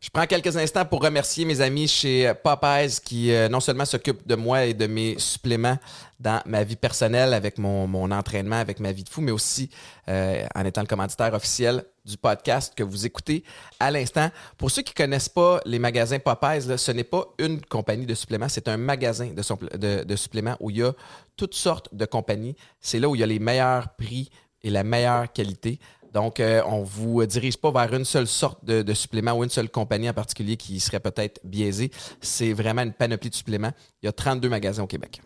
Je prends quelques instants pour remercier mes amis chez Popeyes qui euh, non seulement s'occupent de moi et de mes suppléments dans ma vie personnelle avec mon, entraînement, avec ma vie de fou, mais aussi euh, en étant le commanditaire officiel du podcast que vous écoutez à l'instant. Pour ceux qui connaissent pas les magasins Popeyes, ce n'est pas une compagnie de suppléments, c'est un magasin de suppléments où il y a toutes sortes de compagnies. C'est là où il y a les meilleurs prix et la meilleure qualité. Donc, euh, on vous dirige pas vers une seule sorte de, de supplément ou une seule compagnie en particulier qui serait peut-être biaisée. C'est vraiment une panoplie de suppléments. Il y a 32 magasins au Québec.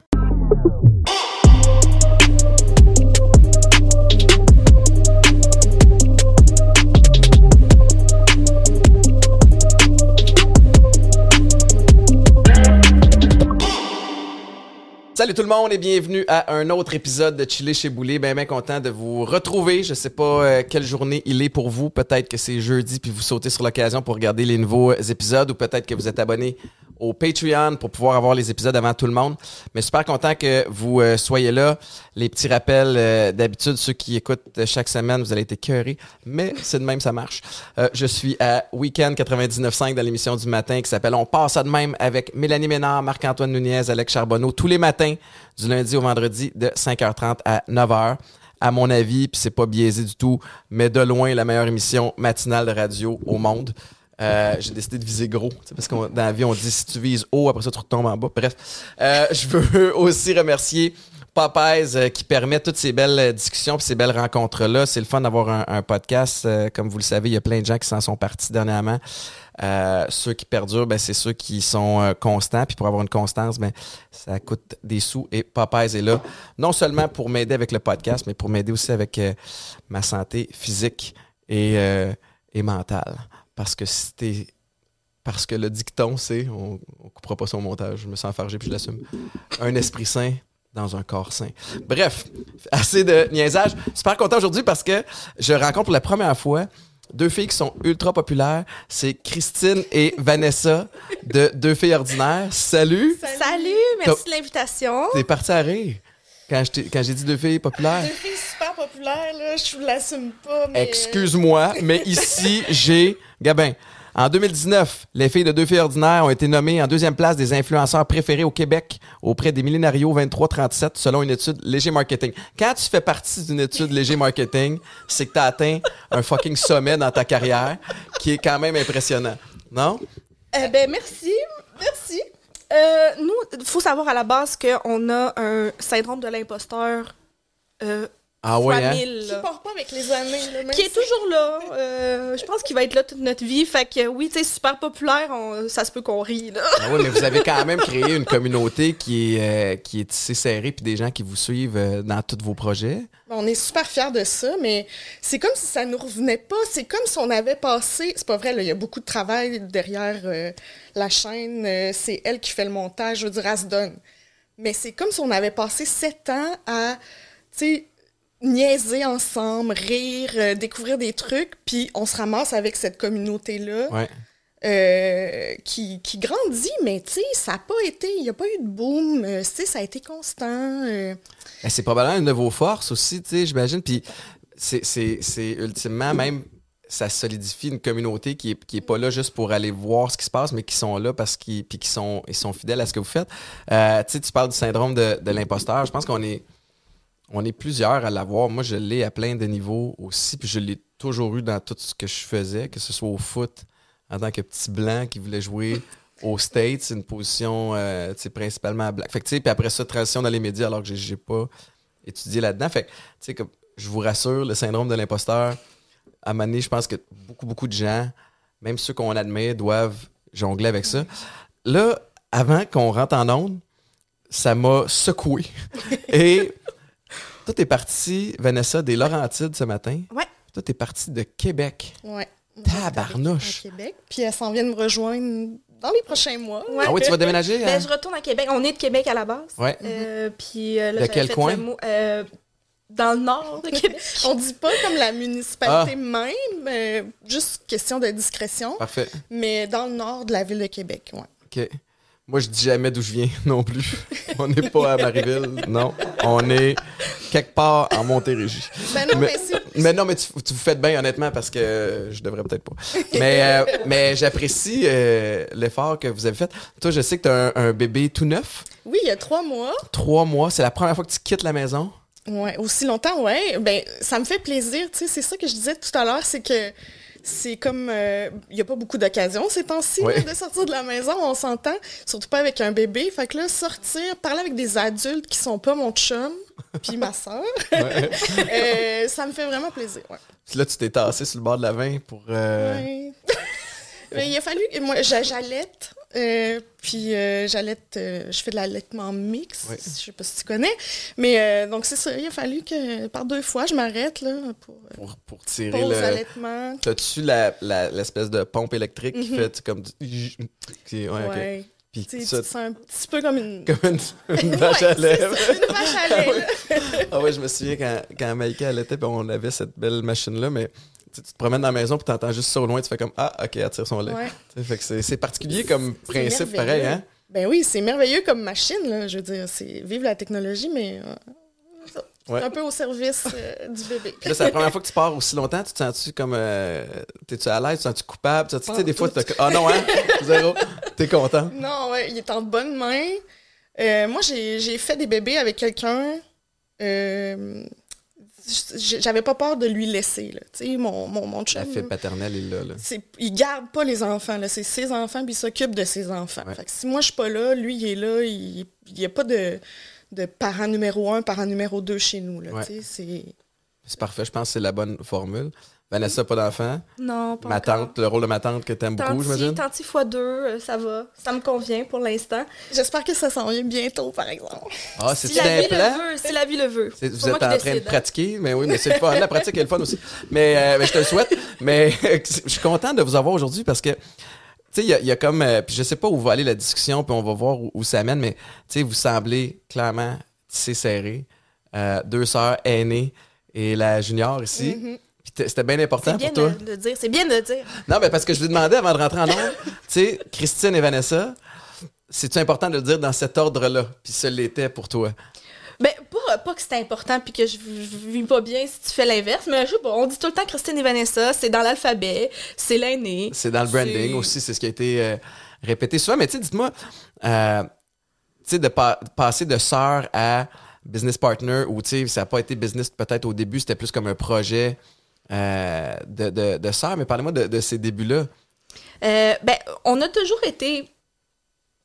Salut tout le monde et bienvenue à un autre épisode de Chiller chez Boulet. Bien, bien content de vous retrouver. Je sais pas euh, quelle journée il est pour vous. Peut-être que c'est jeudi puis vous sautez sur l'occasion pour regarder les nouveaux épisodes ou peut-être que vous êtes abonné au Patreon pour pouvoir avoir les épisodes avant tout le monde. Mais super content que vous euh, soyez là. Les petits rappels euh, d'habitude, ceux qui écoutent euh, chaque semaine, vous allez être écœurés. Mais c'est de même, ça marche. Euh, je suis à Weekend 99.5 dans l'émission du matin qui s'appelle On passe ça de même avec Mélanie Ménard, Marc-Antoine Nunez, Alex Charbonneau tous les matins du lundi au vendredi de 5h30 à 9h. À mon avis, puis c'est pas biaisé du tout, mais de loin la meilleure émission matinale de radio au monde. Euh, j'ai décidé de viser gros, parce que dans la vie, on dit si tu vises haut, après ça, tu retombes en bas. Bref, Euh, je veux aussi remercier Popeyes euh, qui permet toutes ces belles euh, discussions et ces belles rencontres-là. C'est le fun d'avoir un, un podcast. Comme vous le savez, il y a plein de gens qui s'en sont partis dernièrement. Euh, ceux qui perdurent, ben, c'est ceux qui sont euh, constants. Puis pour avoir une constance, ben, ça coûte des sous. Et Popeyes est là, non seulement pour m'aider avec le podcast, mais pour m'aider aussi avec euh, ma santé physique et, et mentale. Parce que c'était. Parce que le dicton, c'est. On, on coupera pas son montage. Je me sens enfargé puis je l'assume. Un esprit sain dans un corps sain. Bref, assez de niaisage. Super content aujourd'hui parce que je rencontre pour la première fois deux filles qui sont ultra populaires. C'est Christine et Vanessa de Deux filles ordinaires. Salut! Salut, merci de l'invitation. T'es parti à rire quand j'ai dit deux filles populaires. Deux filles super populaires, là, je vous l'assume pas, mais... Excuse-moi, mais ici, j'ai. Gabin. En 2019, les filles de Deux filles ordinaires ont été nommées en deuxième place des influenceurs préférés au Québec auprès des millénarios 23-37 selon une étude Léger Marketing. Quand tu fais partie d'une étude Léger Marketing, c'est que tu as atteint un fucking sommet dans ta carrière qui est quand même impressionnant. Non? Euh, ben, merci, merci. Euh, nous, il faut savoir à la base qu'on a un syndrome de l'imposteur euh, Ah ouais, hein? mille, Qui part pas avec les années. Là, même Qui est si- toujours là. Euh, je pense qu'il va être là toute notre vie. Fait que oui, tu sais, super populaire, on- ça se peut qu'on rie, là. Ah ouais, mais vous avez quand même créé une communauté qui est, euh, qui est tissée serrée puis des gens qui vous suivent euh, dans tous vos projets. On est super fiers de ça, mais c'est comme si ça nous revenait pas. C'est comme si on avait passé. C'est pas vrai, là, il y a beaucoup de travail derrière euh, la chaîne. c'est elle qui fait le montage. Je veux dire, elle se donne. Mais c'est comme si on avait passé sept ans à, tu sais, niaiser ensemble, rire, euh, découvrir des trucs, puis on se ramasse avec cette communauté-là. Ouais. euh, qui, qui grandit, mais tu sais, ça n'a pas été, il n'y a pas eu de boom, euh, tu sais, ça a été constant. euh. Ben, c'est probablement une de vos forces aussi, tu sais, j'imagine. Puis c'est, ultimement même, ça solidifie une communauté qui est, qui est pas là juste pour aller voir ce qui se passe, mais qui sont là parce qu'ils qui sont, ils sont fidèles à ce que vous faites. Tu sais, tu parles du syndrome de, de l'imposteur. Je pense qu'on est, on est plusieurs à l'avoir. Moi, je l'ai à plein de niveaux aussi, puis je l'ai toujours eu dans tout ce que je faisais, que ce soit au foot, en tant que petit blanc qui voulait jouer aux States, une position euh, principalement à black. Fait que, tu sais, puis après ça, transition dans les médias alors que j'ai- pas étudié là-dedans. Fait que, tu sais, comme, je vous rassure, le syndrome de l'imposteur, à donné, je pense que beaucoup, beaucoup de gens, même ceux qu'on admet, doivent jongler avec ça. Là, avant qu'on rentre en onde, ça m'a secoué. Et toi, t'es parti, Vanessa, des Laurentides ce matin. Ouais. Toi, t'es parti de Québec. Ouais. Tabarnouche. À Québec. Puis elle s'en vient de me rejoindre dans les prochains mois. Ouais. Ah oui, tu vas déménager? Ben, hein? je retourne à Québec. On est de Québec à la base. Ouais. Euh, puis euh, là, De quel fait coin? le mot, euh, dans le nord de Québec. On dit pas comme la municipalité Ah. même, euh, juste question de discrétion, Parfait. mais dans le nord de la ville de Québec, ouais. OK. Moi, je dis jamais d'où je viens non plus. On n'est pas à Marieville, non. On est quelque part en Montérégie. Ben non, Mais- mais, non, mais tu, tu vous faites bien, honnêtement, parce que je devrais peut-être pas. Mais, euh, mais j'apprécie euh, l'effort que vous avez fait. Toi, je sais que tu as un, un bébé tout neuf, Oui, il y a trois mois. trois mois. C'est la première fois que tu quittes la maison? Ouais, aussi longtemps, ouais. Ben, ça me fait plaisir, tu sais. C'est ça que je disais tout à l'heure, c'est que c'est comme. euh, Il y a pas beaucoup d'occasions ces temps-ci Ouais. là, de sortir de la maison, on s'entend. Surtout pas avec un bébé. Fait que là, sortir, parler avec des adultes qui sont pas mon chum, puis ma soeur, ça me fait vraiment plaisir, ouais. Puis là, tu t'es tassé sur le bord de la vin pour. euh, Ouais. Mais il a fallu. Moi, j'a- j'allaite. Euh, puis euh, j'allaite. euh, je fais de l'allaitement mix. Ouais. Je sais pas si tu connais. Mais euh, donc, c'est ça. Il a fallu que par deux fois, je m'arrête là, pour pour, pour tirer pause le. allaitement. T'as-tu la, la- l'espèce de pompe électrique qui Mhm. fait comme ouais. Puis Tu sais, ça, tu te sens un petit peu comme une. comme une, une vache Ouais, à lèvres. ça, une vache à là. Ah ouais, je me souviens quand, quand Maïka allaitait, on avait cette belle machine-là, mais tu te promènes dans la maison, puis t'entends juste ça au loin, tu fais comme Ah, ok, elle tire son lait. Ouais. Fait que c'est, particulier comme principe, pareil, hein? Ben oui, c'est merveilleux comme machine, là. Je veux dire, c'est vive la technologie, mais euh, c'est Ouais. un peu au service euh, du bébé. Puis là, c'est la première fois que tu pars aussi longtemps, tu te sens-tu comme. euh, t'es-tu à l'aise, tu te sens-tu coupable? Tu sais, des fois, tu Ah non, hein? Zéro. T'es content. Non, ouais, il est en bonne main. Euh, moi, j'ai j'ai fait des bébés avec quelqu'un. J'avais pas peur de lui laisser, là. Tu sais, mon, mon, mon chum, La paternelle est là, là. il garde pas les enfants, là. C'est ses enfants, puis il s'occupe de ses enfants. Ouais. Fait que si moi, je suis pas là, lui, il est là. Il n'y a pas de, de parent numéro un, parent numéro deux chez nous, là. Ouais. Tu sais, c'est... C'est parfait, je pense que c'est la bonne formule. Vanessa, pas d'enfant. Non, pas Ma encore. tante, le rôle de ma tante que t'aimes beaucoup, j'imagine? tanti fois deux, euh, ça va. Ça me convient pour l'instant. J'espère que ça s'en vient bientôt, par exemple. Ah, c'est Si la vie le plan? veut, si la vie le veut. Vous moi êtes en train de décide, hein. pratiquer, mais oui, mais c'est le fun. La pratique est le fun aussi. Mais, euh, mais je te le souhaite. Mais je suis content de vous avoir aujourd'hui parce que, tu sais, il y a, il y a comme, euh, puis je sais pas où va aller la discussion, puis on va voir où, où ça mène, mais tu sais, vous semblez clairement tissé serré, euh, deux sœurs aînées et la junior ici. Mhm. T- c'était bien important C'est bien pour toi. de le dire. C'est bien de le dire. Non, mais parce que je lui demandais avant de rentrer en ondes, tu sais, Christine et Vanessa, c'est-tu important de le dire dans cet ordre-là? Puis ce l'était pour toi. Ben, pas, pas que c'est important puis que je, je vis pas bien si tu fais l'inverse, mais je pas, on dit tout le temps Christine et Vanessa, c'est dans l'alphabet, c'est l'aîné. C'est dans le branding C'est- aussi, c'est ce qui a été euh, répété souvent. Mais tu sais, dites-moi, euh, tu sais, de pa- passer de sœur à business partner, ou tu sais, ça n'a pas été business peut-être au début, c'était plus comme un projet euh, de, de, de sœur, mais parlez-moi de, de ces débuts-là. Euh, ben, on a toujours été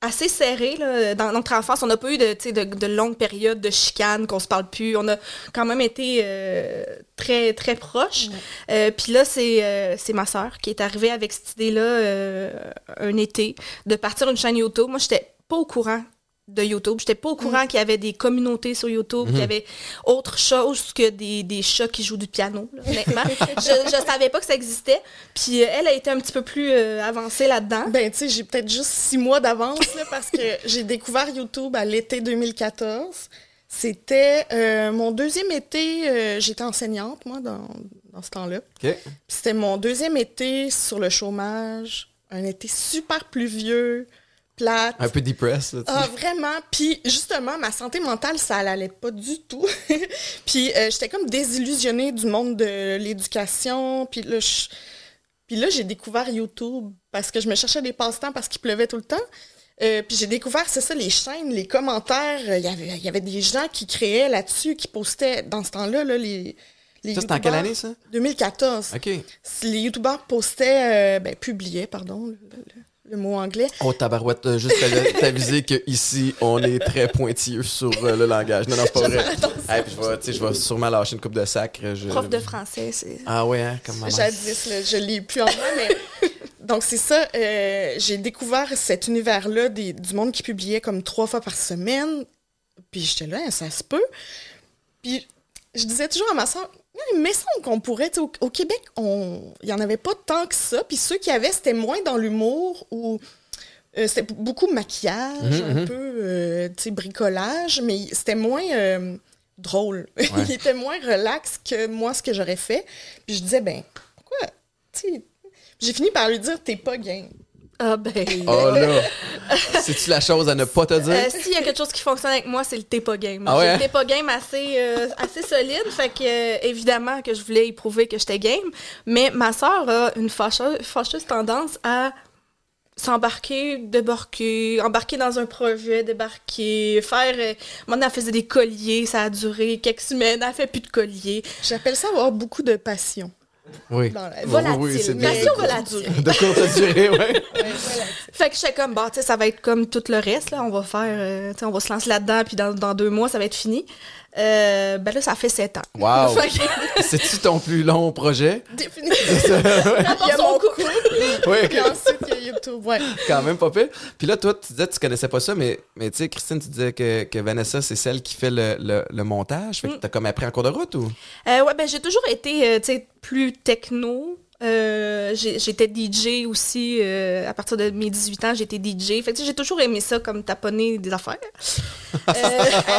assez serrés là, dans notre enfance. On n'a pas eu de, tu sais, de, de longues périodes de chicane, qu'on se parle plus. On a quand même été euh, très, très proches. Euh, Puis là, c'est euh, c'est ma sœur qui est arrivée avec cette idée-là euh, un été, de partir une chaîne YouTube. Moi, j'étais pas au courant de YouTube. J'étais pas au courant qu'il y avait des communautés sur YouTube, qu'il y avait autre chose que des, des chats qui jouent du piano, là, honnêtement. je, je savais pas que ça existait. Puis euh, elle a été un petit peu plus euh, avancée là-dedans. Ben, tu sais, j'ai peut-être juste six mois d'avance, là, parce que j'ai découvert YouTube à l'été 2014. C'était euh, mon deuxième été, euh, j'étais enseignante, moi, dans, dans ce temps-là. OK? Puis C'était mon deuxième été sur le chômage, un été super pluvieux, plate. Un peu depressed. Ah, vraiment. Puis, justement, ma santé mentale, ça allait pas du tout. puis, euh, j'étais comme désillusionnée du monde de l'éducation. Puis là, je- puis là, j'ai découvert YouTube parce que je me cherchais des passe-temps parce qu'il pleuvait tout le temps. Euh, puis j'ai découvert, c'est ça, les chaînes, les commentaires. Euh, Il y avait- il y avait des gens qui créaient là-dessus, qui postaient dans ce temps-là, là, les. les Ça, c'était en quelle année, ça? 2014. OK. Les youtubeurs postaient, euh, ben, publiaient, pardon, le, le- le mot anglais. Oh, tabarouette, euh, juste t'aviser qu'ici, on est très pointilleux sur euh, le langage. Non, non, c'est pas vrai. Hey, puis je vais, tu sais, je vais sûrement lâcher une coupe de sacre. Je... Prof de français, c'est. Ah ouais, hein, comme maman. Jadis, là, je l'ai plus en moi, mais. Donc, c'est ça. euh, j'ai découvert cet univers-là des- du monde qui publiait comme trois fois par semaine. Puis j'étais là, ça se peut. Puis je disais toujours à ma soeur, il me semble qu'on pourrait. Au, au Québec, on- il n'y en avait pas tant que ça. Puis ceux qui avaient, c'était moins dans l'humour ou. euh, c'était beaucoup maquillage, Mhm, un peu euh, bricolage, mais c'était moins euh, drôle. il était moins relax que moi, ce que j'aurais fait. Puis je disais, ben, pourquoi? J'ai fini par lui dire, t'es pas game. Ah ben. Oh là! C'est-tu la chose à ne pas te dire? Euh, S'il y a quelque chose qui fonctionne avec moi, c'est le TEPA game. Ah ouais, J'ai hein? le TEPA game assez, euh, assez solide. Fait que, euh, évidemment, que je voulais y prouver que j'étais game. Mais ma soeur a une fâcheuse, fâcheuse tendance à s'embarquer, débarquer, embarquer dans un projet, débarquer, faire. Euh, maintenant, elle faisait des colliers, ça a duré quelques semaines, elle fait plus de colliers. J'appelle ça avoir beaucoup de passion Oui. dans la. Oui, oui. Passion De- volatile. De courte durée, ouais. Ouais. Fait que j'étais comme, bah, tu sais, ça va être comme tout le reste, là. On va faire, euh, tu sais, on va se lancer là-dedans, puis dans, dans deux mois, ça va être fini. Euh, ben là, ça fait sept ans. Wow! C'est-tu ton plus long projet? Définitivement. Il y a son mon couple. Oui, puis ensuite il y a YouTube. Ouais. quand même pas pire. Puis là, toi, tu disais que tu connaissais pas ça, mais, mais tu sais, Christine, tu disais que, que Vanessa, c'est celle qui fait le, le, le montage. Fait que Mm. t'as comme appris en cours de route ou? Euh, ouais, ben j'ai toujours été, euh, tu sais, plus techno. Euh, j'étais DJ aussi euh, à partir de mes 18 ans, j'étais DJ. Fait que j'ai toujours aimé ça comme taponner des affaires. Euh, c'est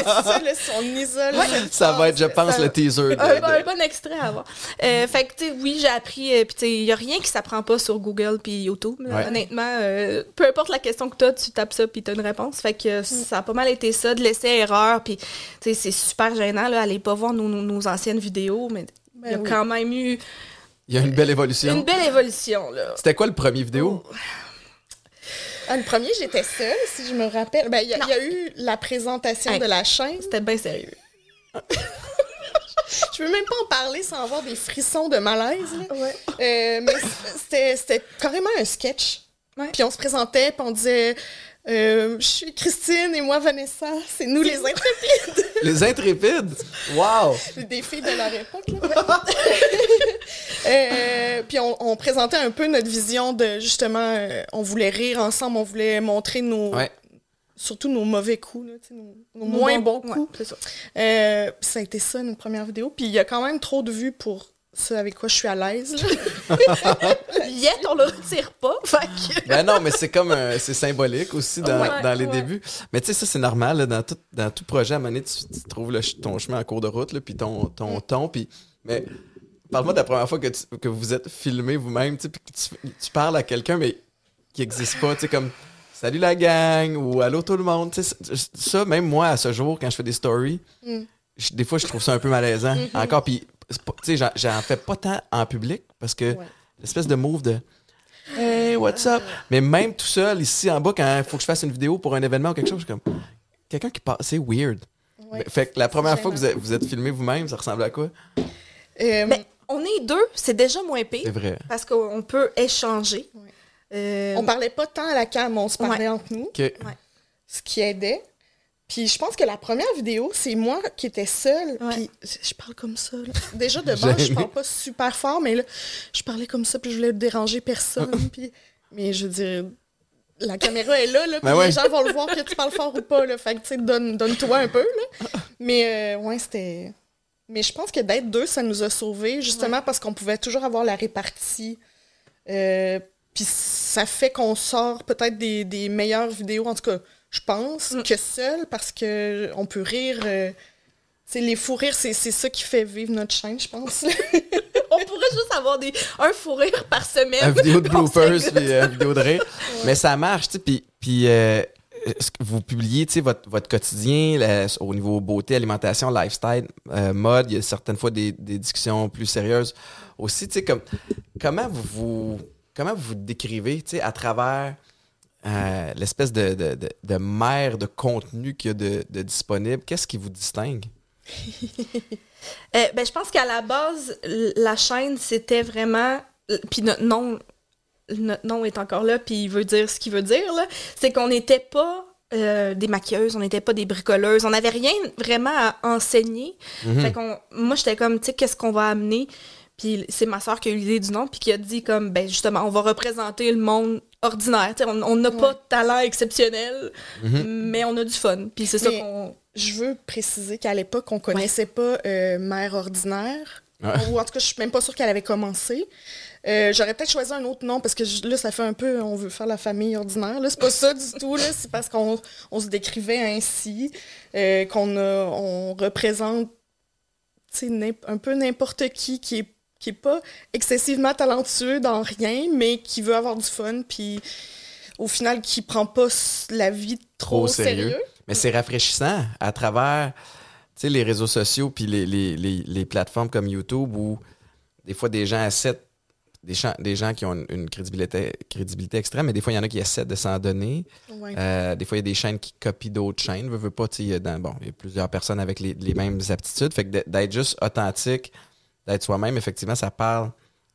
ça, là, si on isole cette Ça va être, je pense, ça- le teaser. de- un, de- un bon extrait à avoir. Euh, fait que, tu sais, oui, j'ai appris. euh, Puis, tu il n'y a rien qui s'apprend pas sur Google puis YouTube. là. Ouais. Honnêtement, euh, peu importe la question que tu as, tu tapes ça puis tu as une réponse. Fait que ça a pas mal été ça, de laisser erreur. Puis, c'est super gênant. Là, allez pas voir nos, nos- nos anciennes vidéos, mais il y a Ben oui. quand même eu Il y a une belle évolution. une belle évolution. là. C'était quoi le premier vidéo? Ah, le premier, j'étais seule, si je me rappelle. Ben, il y, a- y eu la présentation Hey. de la chaîne. C'était bien sérieux. Je veux même pas en parler sans avoir des frissons de malaise. là. Euh, mais c'était carrément un sketch. Ouais. Puis on se présentait, puis on disait euh, Je suis Christine et moi Vanessa, c'est nous les intrépides. Les intrépides? Wow! des filles de leur époque. Là. Euh, puis on, on présentait un peu notre vision de justement, euh, on voulait rire ensemble, on voulait montrer nos. Ouais. Surtout nos mauvais coups, là, nos, nos moins bons coups. Ouais, ça. Euh, ça a été ça, notre première vidéo. Puis il y a quand même trop de vues pour ce avec quoi je suis à l'aise. Yet, on le retire pas. Fait que- Ben non, mais c'est comme un- c'est symbolique aussi dans, Ouais, dans les ouais. débuts. Mais tu sais, ça, c'est normal. là, dans, tout, dans tout projet, à un moment donné, tu, tu trouves le ton chemin en cours de route, là, puis ton, ton ton. Puis, mais parle-moi de la première fois que, tu- que vous êtes filmé vous-même, puis que tu, tu parles à quelqu'un, mais qui n'existe pas, tu sais, comme Salut la gang ou Allô tout le monde. Tu sais, ça- même moi, à ce jour, quand je fais des stories, Mm. je- des fois, je trouve ça un peu malaisant. Encore, puis, tu sais, j'en- fais pas tant en public parce que Ouais. l'espèce de move de Hey, what's up? Mais même tout seul, ici en bas, quand il faut que je fasse une vidéo pour un événement ou quelque chose, je suis comme. Quelqu'un qui passe. C'est weird. Ouais. Fait que la première C'est fois que vous êtes, vous êtes filmé vous-même, ça ressemble à quoi? Euh, Ben, on est deux, c'est déjà moins C'est pire. vrai. Parce qu'on peut échanger. Ouais. Euh, on parlait pas tant à la cam, on se parlait entre nous, ce qui aidait. Puis je pense que la première vidéo, c'est moi qui étais seule. Puis je parle comme ça. là. Déjà de base, je parle pas super fort, mais là, je parlais comme ça, puis je voulais déranger personne. puis... Mais je veux dire, la caméra est là, là puis Ben ouais. les gens vont le voir que tu parles fort ou pas. Là, fait que tu sais, donne, donne-toi un peu. Là. Mais euh, ouais, c'était. Mais je pense que d'être deux, ça nous a sauvés, justement parce qu'on pouvait toujours avoir la répartie. Euh, puis ça fait qu'on sort peut-être des, des meilleures vidéos, en tout cas, je pense, Mm. que seul, parce que on peut rire. euh, les fous rires, c'est c'est ça qui fait vivre notre chaîne, je pense. on pourrait juste avoir des, un fou rire par semaine. Une vidéo de bloopers puis une vidéo de rire. Mais ça marche, tu sais. Puis, puis euh, vous publiez, tu sais, votre, votre quotidien là, au niveau beauté, alimentation, lifestyle, euh, mode. Il y a certaines fois des, des discussions plus sérieuses aussi. Tu sais, comme, comment vous vous comment vous vous décrivez, tu sais, à travers euh, l'espèce de, de, de, de mer de contenu qu'il y a de, disponible? Qu'est-ce qui vous distingue? Euh, ben, je pense qu'à la base, la chaîne, c'était vraiment. Puis notre nom, notre nom est encore là, puis il veut dire ce qu'il veut dire, là. C'est qu'on n'était pas euh, des maquilleuses, on n'était pas des bricoleuses, on n'avait rien vraiment à enseigner. Mhm. Fait qu'on, moi, j'étais comme, tu sais, qu'est-ce qu'on va amener? Puis c'est ma soeur qui a eu l'idée du nom, puis qui a dit comme, ben justement, on va représenter le monde ordinaire. Tu sais, on n'a pas de talent exceptionnel, Mhm. mais on a du fun. Puis c'est ça qu'on... je veux préciser qu'à l'époque, on connaissait pas euh, Mère ordinaire. Ouais. Ou en tout cas, je suis même pas sûre qu'elle avait commencé. Euh, J'aurais peut-être choisi un autre nom parce que je- là, ça fait un peu, on veut faire la famille ordinaire. Là, c'est pas ça du tout. Là, c'est parce qu'on on se décrivait ainsi, euh, qu'on a- on représente, un peu n'importe qui qui est qui est pas excessivement talentueux dans rien, mais qui veut avoir du fun. Puis au final, qui prend pas la vie trop, Trop sérieux. sérieux. Mais c'est rafraîchissant à travers les réseaux sociaux puis les, les, les, les plateformes comme YouTube où des fois des gens essaient, des gens, des gens qui ont une, une crédibilité, crédibilité extrême, mais des fois il y en a qui essaient de s'en donner. Ouais. Euh, des fois il y a des chaînes qui copient d'autres chaînes. Veux, veux pas, tu sais, il y a dans- bon, il y a plusieurs personnes avec les, les mêmes aptitudes. Fait que d'être juste authentique, d'être soi-même, effectivement, ça parle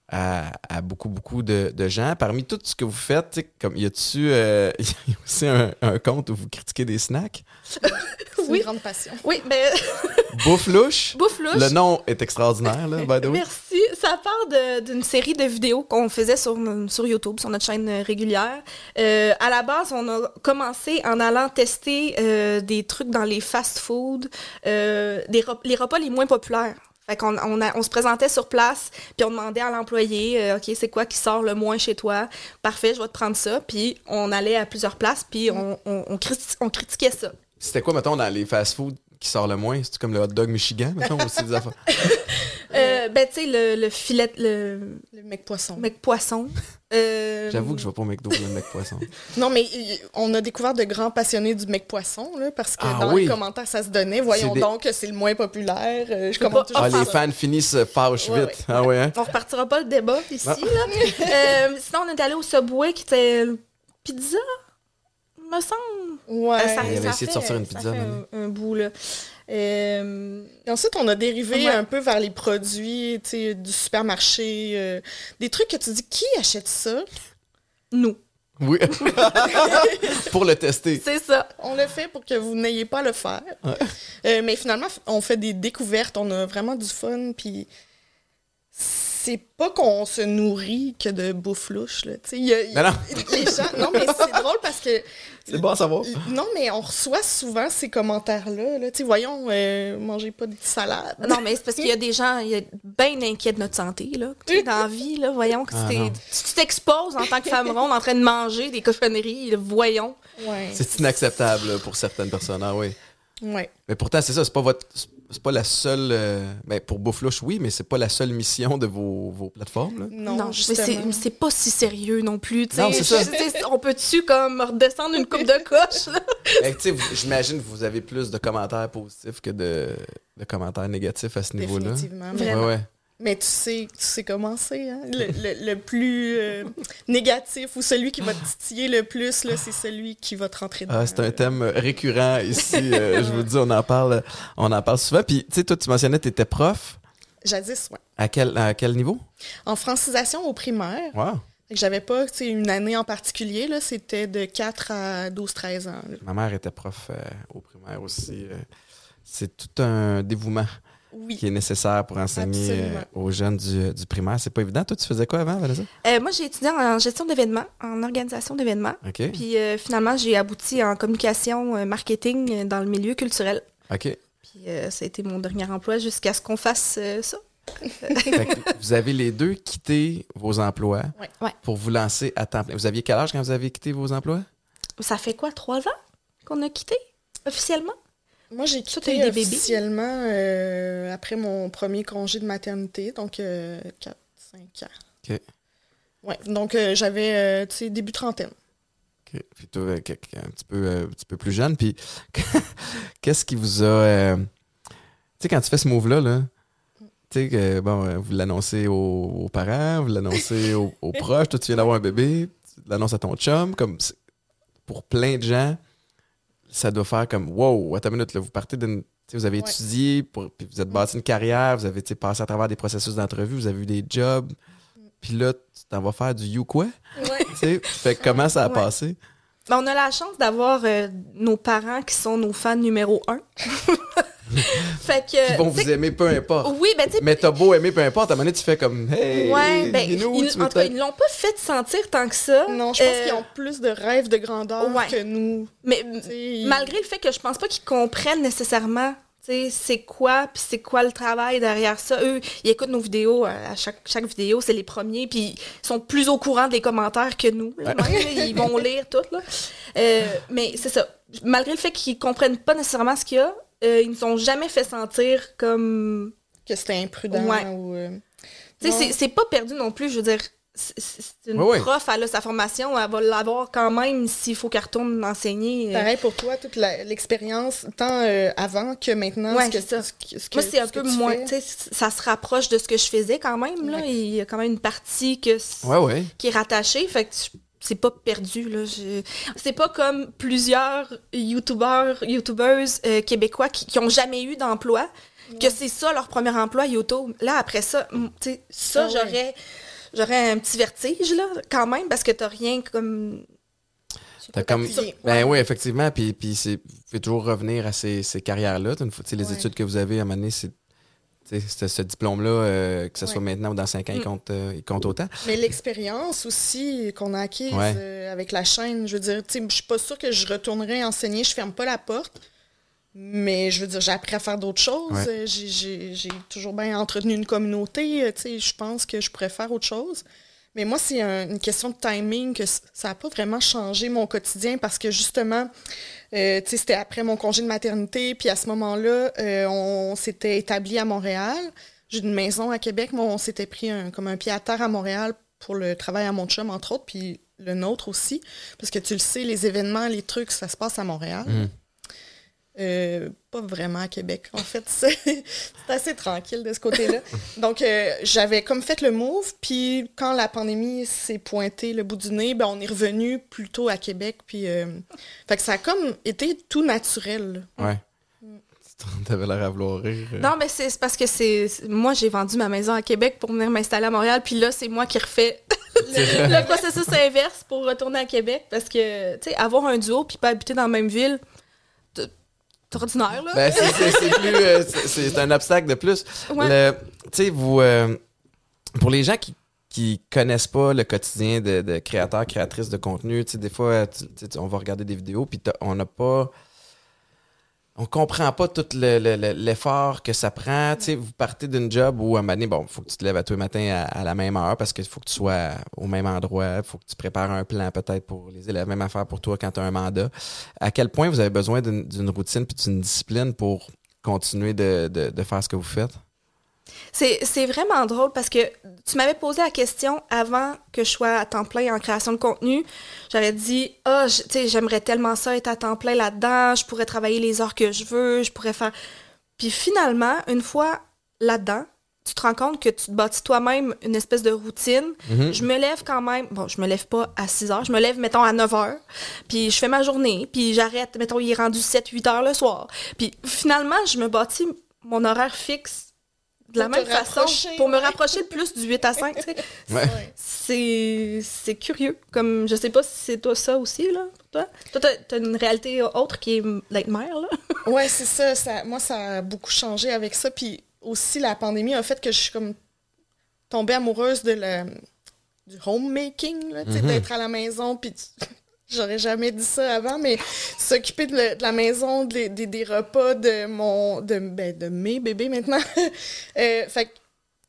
à, à beaucoup, beaucoup de, de gens. Parmi tout ce que vous faites, comme y a-tu euh, y a aussi un, un compte où vous critiquez des snacks? C'est Oui. une grande passion. Oui, ben, Bouffe louche? bouffe louche. Le nom est extraordinaire, là, by the way. Merci. Ça part d'une série de vidéos qu'on faisait sur, sur YouTube, sur notre chaîne euh, régulière. Euh, à la base, on a commencé en allant tester euh, des trucs dans les fast-food, euh, des rep- les repas les moins populaires. Fait qu'on on, se présentait sur place, puis on demandait à l'employé, euh, OK, c'est quoi qui sort le moins chez toi? Parfait, je vais te prendre ça. Puis on allait à plusieurs places, puis on, on, on criti- on critiquait ça. C'était quoi, mettons, dans les fast-food qui sort le moins? C'est comme le hot dog Michigan, mettons, c'est des affaires? Euh, ben, tu sais, le, le filet, le Le mec poisson. mec poisson. Euh, J'avoue que je vais pas au McDo le mec poisson. Non, mais y- on a découvert de grands passionnés du mec poisson, là, parce que Ah dans oui. les commentaires, ça se donnait. Voyons des- donc que c'est le moins populaire. Euh, je pas toujours Ah, les ça. fans finissent euh, fâchent Ouais, vite. ouais. Ah ouais, hein? On repartira pas le débat ici, Ah. là. Euh, sinon, on est allé au Subway qui était pizza, me semble. Ouais. Euh, ça- Il avait ça essayé de sortir une ça pizza, fait un, un bout, là. Euh, Et ensuite, on a dérivé Ouais. un peu vers les produits tu sais, du supermarché, euh, des trucs que tu dis, qui achète ça? nous. Oui. Pour le tester. C'est ça. On le fait pour que vous n'ayez pas à le faire. Ouais. Euh, mais finalement, on fait des découvertes, on a vraiment du fun, puis c'est pas qu'on se nourrit que de bouffe louche, là. Tu sais, il y a- il y a- Mais non. les gens... Non, mais c'est drôle parce que... C'est bon à savoir. Non, mais on reçoit souvent ces commentaires-là. Là. Voyons, euh, mangez pas de salade. Non, mais c'est parce qu'il y a des gens il y a bien inquiets de notre santé, là. Dans la vie, là, voyons que Ah, si tu t'exposes en tant que femme ronde en train de manger des cochonneries, là, voyons. Ouais. C'est inacceptable pour certaines personnes. Ah oui. Ouais. Mais pourtant, c'est ça, c'est pas votre. C'est pas la seule. euh, ben, pour Bouflouche, oui, mais c'est pas la seule mission de vos, vos plateformes. là. Non, Non, mais c'est justement. mais c'est pas si sérieux non plus. Non, c'est ça. On peut-tu comme redescendre une coupe de coche? Ben, J'imagine que vous avez plus de commentaires positifs que de, de commentaires négatifs à ce niveau-là. Définitivement. Ouais. Mais tu sais, tu sais comment c'est. Hein? Le, le- le plus euh, négatif ou celui qui va te titiller le plus, là, c'est celui qui va te rentrer dedans. Ah, c'est un thème récurrent ici. euh, je vous dis, on en parle, on en parle souvent. Puis, tu sais, toi, tu mentionnais que tu étais prof. Jadis, ouais. À quel, à quel niveau? En francisation au primaire, Wow. j'avais pas une année en particulier, là, c'était de 4 à 12-13 ans. là. Ma mère était prof euh, au primaire aussi. c'est tout un dévouement Oui. qui est nécessaire pour enseigner Absolument. euh, aux jeunes du, du primaire. C'est pas évident. Toi, tu faisais quoi avant, Vanessa? Euh, moi, j'ai étudié en gestion d'événements, en organisation d'événements. OK. Puis euh, finalement, j'ai abouti en communication, euh, marketing dans le milieu culturel. OK. Puis euh, ça a été mon dernier emploi jusqu'à ce qu'on fasse euh, ça. Vous avez les deux quitté vos emplois. Ouais. pour vous lancer à temps plein. Vous aviez quel âge quand vous avez quitté vos emplois? Ça fait quoi, trois ans qu'on a quitté officiellement? Moi, j'ai quitté eu des bébés? officiellement euh, après mon premier congé de maternité, donc 4-5 ans. OK. Ouais, donc euh, j'avais, euh, tu sais, début trentaine. OK. Puis toi, euh, un petit peu, euh, un petit peu plus jeune. Puis qu'est-ce qui vous a. euh, Tu sais, quand tu fais ce move-là, là, tu sais, que, bon, euh, vous l'annoncez aux, aux parents, vous l'annoncez aux, aux proches, toi, tu viens d'avoir un bébé, tu l'annonces à ton chum, comme c'est- pour plein de gens, ça doit faire comme wow, attends une minute, là, vous partez d'une. Vous avez Ouais. étudié, pour, puis vous êtes bâti une carrière, vous avez passé à travers des processus d'entrevue, vous avez eu des jobs, puis là, tu t'en vas faire du you quoi? Ouais. Fait que comment ça a Ouais. passé? Ben, on a la chance d'avoir euh, nos parents qui sont nos fans numéro un. fait que. Vous aimer peu importe. Oui, ben tu Mais t'as beau aimer peu importe, à un moment donné, tu fais comme Hey, Ouais, ben, ils, tu en tout cas, ils l'ont pas fait sentir tant que ça. Non, je pense Euh, qu'ils ont plus de rêves de grandeur ouais. que nous. Mais malgré le fait que je pense pas qu'ils comprennent nécessairement tu sais, c'est quoi, puis c'est quoi le travail derrière ça. Eux, ils écoutent nos vidéos, euh, à chaque, chaque vidéo, c'est les premiers, puis ils sont plus au courant des commentaires que nous. là, même, là. ils vont lire tout. Là. Euh, mais c'est ça. Malgré le fait qu'ils comprennent pas nécessairement ce qu'il y a, euh, ils nous ont jamais fait sentir comme... que c'était imprudent Ouais. ou. euh, Tu sais, c'est- c'est pas perdu non plus, je veux dire. c'est une Oui, prof, elle a sa formation, elle va l'avoir quand même s'il faut qu'elle retourne enseigner. euh. Pareil pour toi, toute l'expérience, tant euh, avant que maintenant. Ouais, ce que, c'est ça. ce que- ce que- Moi, c'est un ce peu moins. fais. tu sais, Ça se rapproche de ce que je faisais quand même. Là. Ouais. Il y a quand même une partie que Ouais, ouais. qui est rattachée. Fait que je- c'est pas perdu. là. Je- C'est pas comme plusieurs youtubeurs, youtubeuses euh, québécois qui, qui ont jamais eu d'emploi, que c'est ça leur premier emploi YouTube. Là, après ça, tu sais, ça, Ah ouais. j'aurais. J'aurais un petit vertige, là, quand même, parce que t'as rien comme. T'as comme... Ben oui, effectivement. Puis, puis c'est... toujours revenir à ces, ces carrières-là. Les Ouais. études que vous avez à donné, c'est. Ce, ce diplôme-là, euh, que ce soit maintenant ou dans cinq ans, il, Mm. compte, euh, il compte autant. Mais l'expérience aussi qu'on a acquise Ouais. euh, avec la chaîne, je veux dire, je suis pas sûre que je retournerai enseigner, je ferme pas la porte. Mais je veux dire, j'ai appris à faire d'autres choses. Ouais. J'ai- toujours bien entretenu une communauté. je pense que je pourrais faire autre chose. Mais moi, c'est un- une question de timing que ça n'a pas vraiment changé mon quotidien parce que justement, euh, c'était après mon congé de maternité. Puis à ce moment-là, euh, on s'était établi à Montréal. J'ai une maison à Québec, mais on s'était pris comme un pied à terre à Montréal pour le travail à mon chum, entre autres, puis le nôtre aussi. Parce que tu le sais, les événements, les trucs, ça se passe à Montréal. Mhm. Euh, pas vraiment à Québec, en fait. C'est assez tranquille de ce côté-là. Donc, euh, j'avais comme fait le move, puis quand la pandémie s'est pointée le bout du nez, ben, on est revenu plutôt à Québec, puis... euh, fait que ça a comme été tout naturel. Ouais. T'avais l'air à vouloir rire. Non, mais c'est parce que c'est. Moi, j'ai vendu ma maison à Québec pour venir m'installer à Montréal, puis là, c'est moi qui refais le, le processus inverse pour retourner à Québec parce que, tu sais, avoir un duo puis pas habiter dans la même ville, ordinaire. Ben, c'est- euh, c'est- un obstacle de plus. Ouais. Tu sais, vous. euh, pour les gens qui qui connaissent pas le quotidien de, de créateurs, créatrices de contenu, tu sais, des fois, tu- tu sais, on va regarder des vidéos, puis on n'a pas. On comprend pas tout le- le- le- l'effort que ça prend. Tu sais, vous partez d'une job où, un moment bon, faut que tu te lèves à tous les matins à, la même heure parce qu'il faut que tu sois au même endroit. Faut que tu prépares un plan peut-être pour les élèves. Même affaire pour toi quand tu as un mandat. À quel point vous avez besoin d'une d'une routine puis d'une discipline pour continuer de, de- de faire ce que vous faites? C'est vraiment drôle parce que tu m'avais posé la question avant que je sois à temps plein en création de contenu. J'avais dit, ah, tu sais, j'aimerais tellement ça être à temps plein là-dedans, je pourrais travailler les heures que je veux, je pourrais faire. Puis finalement, une fois là-dedans, tu te rends compte que tu te bâtis toi-même une espèce de routine. Mhm. Je me lève quand même, bon, je me lève pas à 6 heures, je me lève, mettons, à 9 heures, puis je fais ma journée, puis j'arrête, mettons, il est rendu 7-8 heures le soir. Puis finalement, je me bâtis mon horaire fixe de la même façon pour me rapprocher le plus du 8 à 5. tu sais. Ouais. Ouais. C'est c'est curieux. Comme, je sais pas si c'est toi ça aussi, là, pour toi. Toi, t'as- t'as une réalité autre qui est d'être mère, là. Ouais, c'est ça, ça. Moi, ça a beaucoup changé avec ça. Puis aussi, la pandémie a fait que je suis comme tombée amoureuse de la, du homemaking, là, tu sais, Mhm. d'être à la maison. Puis tu- j'aurais jamais dit ça avant, mais s'occuper de, la- de la maison, des, repas de mon de, ben, de mes bébés maintenant. Euh, fait que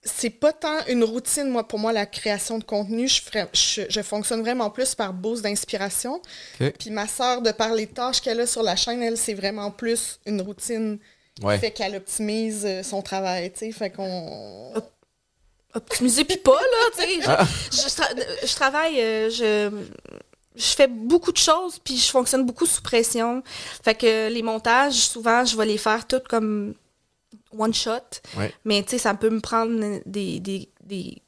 c'est pas tant une routine, moi, pour moi, la création de contenu. Je, ferais- je, je fonctionne vraiment plus par boost d'inspiration. Puis ma sœur, de par les tâches qu'elle a sur la chaîne, elle, c'est vraiment plus une routine Ouais. fait qu'elle optimise euh, son travail, tu sais. Fait qu'on... Optimiser puis pas, là, tu sais. Je, je tra- je travaille, euh, je, je fais beaucoup de choses, puis je fonctionne beaucoup sous pression. Fait que les montages, souvent, je vais les faire toutes comme one shot. Ouais. Mais tu sais, ça peut me prendre des, des, des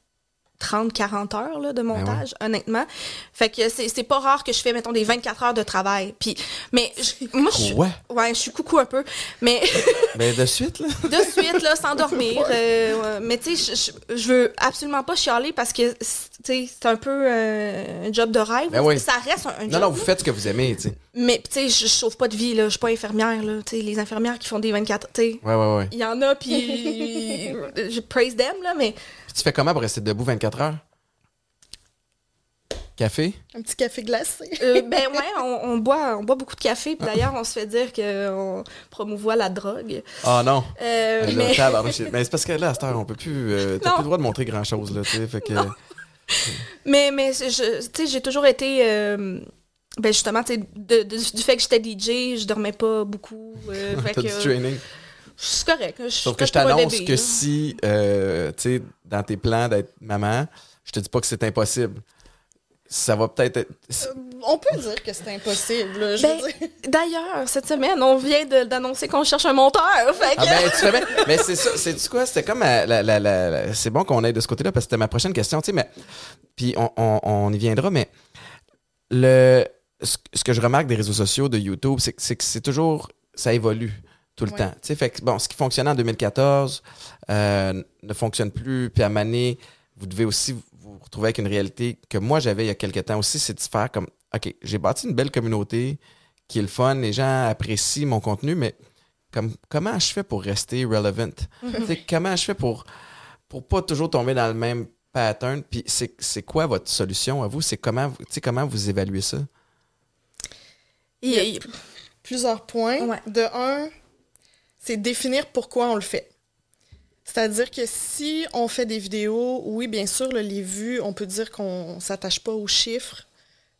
30, 40 heures là, de montage, honnêtement. Fait que c'est pas rare que je fais, mettons, des 24 heures de travail. Puis, mais je- moi, je suis-? Ouais, je suis coucou un peu. Mais Ben, de suite, là. de suite, là, sans dormir. euh, ouais. mais tu sais, je- veux absolument pas chialer parce que, c'est- tu sais, c'est un peu euh, un job de rêve. Ben oui. Ça reste un, un job. Non, non, vous là. faites ce que vous aimez, tu sais. Mais, tu sais, je, sauve pas de vie, là. Je suis pas infirmière, là. Tu sais, les infirmières qui font des 24, tu sais. Ouais, ouais, ouais. Il y en a, puis je praise them, là, mais tu fais comment pour rester debout 24 heures? Café? Un petit café glacé. euh, ben ouais, on, on boit, on boit beaucoup de café. Puis d'ailleurs, on se fait dire qu'on promouvoit la drogue. Ah non. Euh, Là, mais mais c'est parce que là, à cette heure, on peut plus. euh, T'as plus le droit de montrer grand chose, là, tu sais. Fait que. Mais, mais je- tu sais, j'ai toujours été. euh, ben justement, tu sais, du fait que j'étais DJ, je dormais pas beaucoup. euh, fait T'as que, du training. C'est correct. Je suis Sauf que je t'annonce que là. si, euh, tu sais, dans tes plans d'être maman, Je te dis pas que c'est impossible. Ça va peut-être être. Euh, on peut dire que c'est impossible. là, je Ben. D'ailleurs, cette semaine, on vient de- d'annoncer qu'on cherche un monteur. Fait que- Ah ben, tu bien. Mais c'est ça, c'est quoi? C'était comme euh, la, la- la- la- c'est bon qu'on aille de ce côté-là parce que c'était ma prochaine question, tu sais, mais puis on, on- on y viendra, mais le ce, ce que je remarque des réseaux sociaux de YouTube, c'est que c'est que c'est toujours ça évolue tout le temps. Tu sais, fait que bon, ce qui fonctionnait en 2014 euh, ne fonctionne plus, puis à Mané, vous devez aussi vous retrouver avec une réalité que moi j'avais il y a quelques temps aussi, c'est de faire comme OK, j'ai bâti une belle communauté qui est le fun, les gens apprécient mon contenu, mais comme, comment je fais pour rester relevant? Tu sais, comment je fais pour, pour pas toujours tomber dans le même pattern? Puis c'est c'est quoi votre solution à vous? C'est comment, vous- tu sais, comment vous évaluez ça? Il- il- plusieurs points. Ouais. De un, c'est définir pourquoi on le fait. C'est-à-dire que si on fait des vidéos, oui, bien sûr, là, les vues, on peut dire qu'on s'attache pas aux chiffres,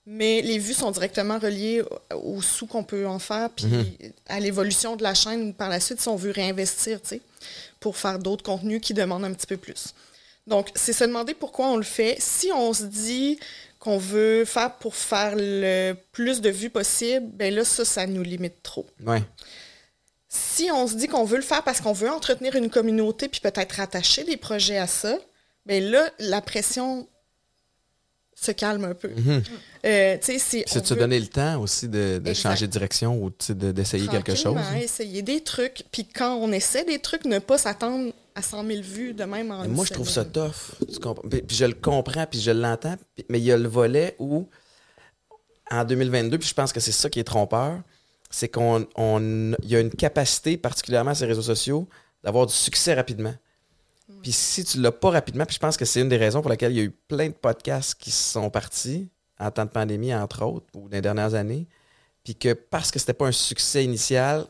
mais les vues sont directement reliées au- aux sous qu'on peut en faire, puis à l'évolution de la chaîne par la suite, si on veut réinvestir, tu sais, pour faire d'autres contenus qui demandent un petit peu plus. Donc, c'est se demander pourquoi on le fait. Si on se dit qu'on veut faire pour faire le plus de vues possible, ben là, ça, ça nous limite trop. Ouais. Si on se dit qu'on veut le faire parce qu'on veut entretenir une communauté puis peut-être rattacher des projets à ça, ben là, la pression se calme un peu. Euh, on de se veut donner le temps aussi de, changer de direction ou de- d'essayer quelque chose. tranquillement essayer des trucs. Puis quand on essaie des trucs, ne pas s'attendre à 100 000 vues de même en Mais moi, je trouve ça tough. Tu? Puis, puis je le comprends, puis je l'entends. Mais il y a le volet où, en 2022, puis je pense que c'est ça qui est trompeur, c'est qu'on on, y a une capacité, particulièrement à ces réseaux sociaux, d'avoir du succès rapidement. Puis si tu l'as pas rapidement, puis je pense que c'est une des raisons pour laquelle il y a eu plein de podcasts qui sont partis en temps de pandémie, entre autres, ou dans les dernières années, puis que parce que c'était pas un succès initial,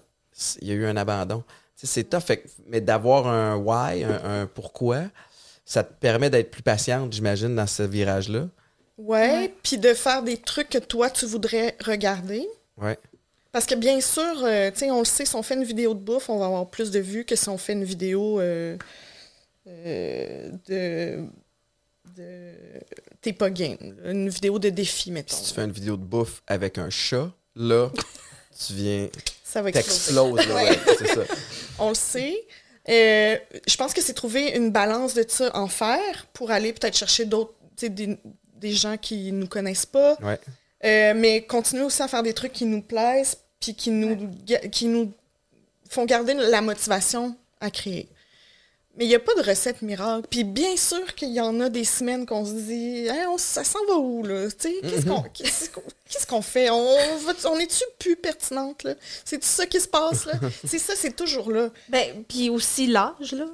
il y a eu un abandon. C'est tough, fait que- mais d'avoir un why, un, un pourquoi, ça te permet d'être plus patiente, j'imagine, dans ce virage-là. Ouais, puis de faire des trucs que toi, tu voudrais regarder. Ouais. Parce que bien sûr, euh, tu sais, on le sait, si on fait une vidéo de bouffe, on va avoir plus de vues que si on fait une vidéo euh, euh, de, de... T'es pas game. Une vidéo de défi, mettons. Si tu fais une vidéo de bouffe avec un chat, là, tu viens, Ça va exploser. t'exploses, là, ouais, c'est ça. On le sait. Euh, je pense que c'est trouver une balance de ça en faire pour aller peut-être chercher d'autres, des, des gens qui nous connaissent pas. Ouais. Euh, mais continuer aussi à faire des trucs qui nous plaisent, puis qui nous, qui nous font garder la motivation à créer. Mais il n'y a pas de recette miracle. Puis bien sûr qu'il y en a des semaines qu'on se dit Hey, on, ça s'en va où, là? Sais, Qu'est-ce qu'on fait? On, on est-tu plus pertinente, là? C'est ça qui se passe, là? c'est ça, c'est toujours là. Ben, puis aussi l'âge, là.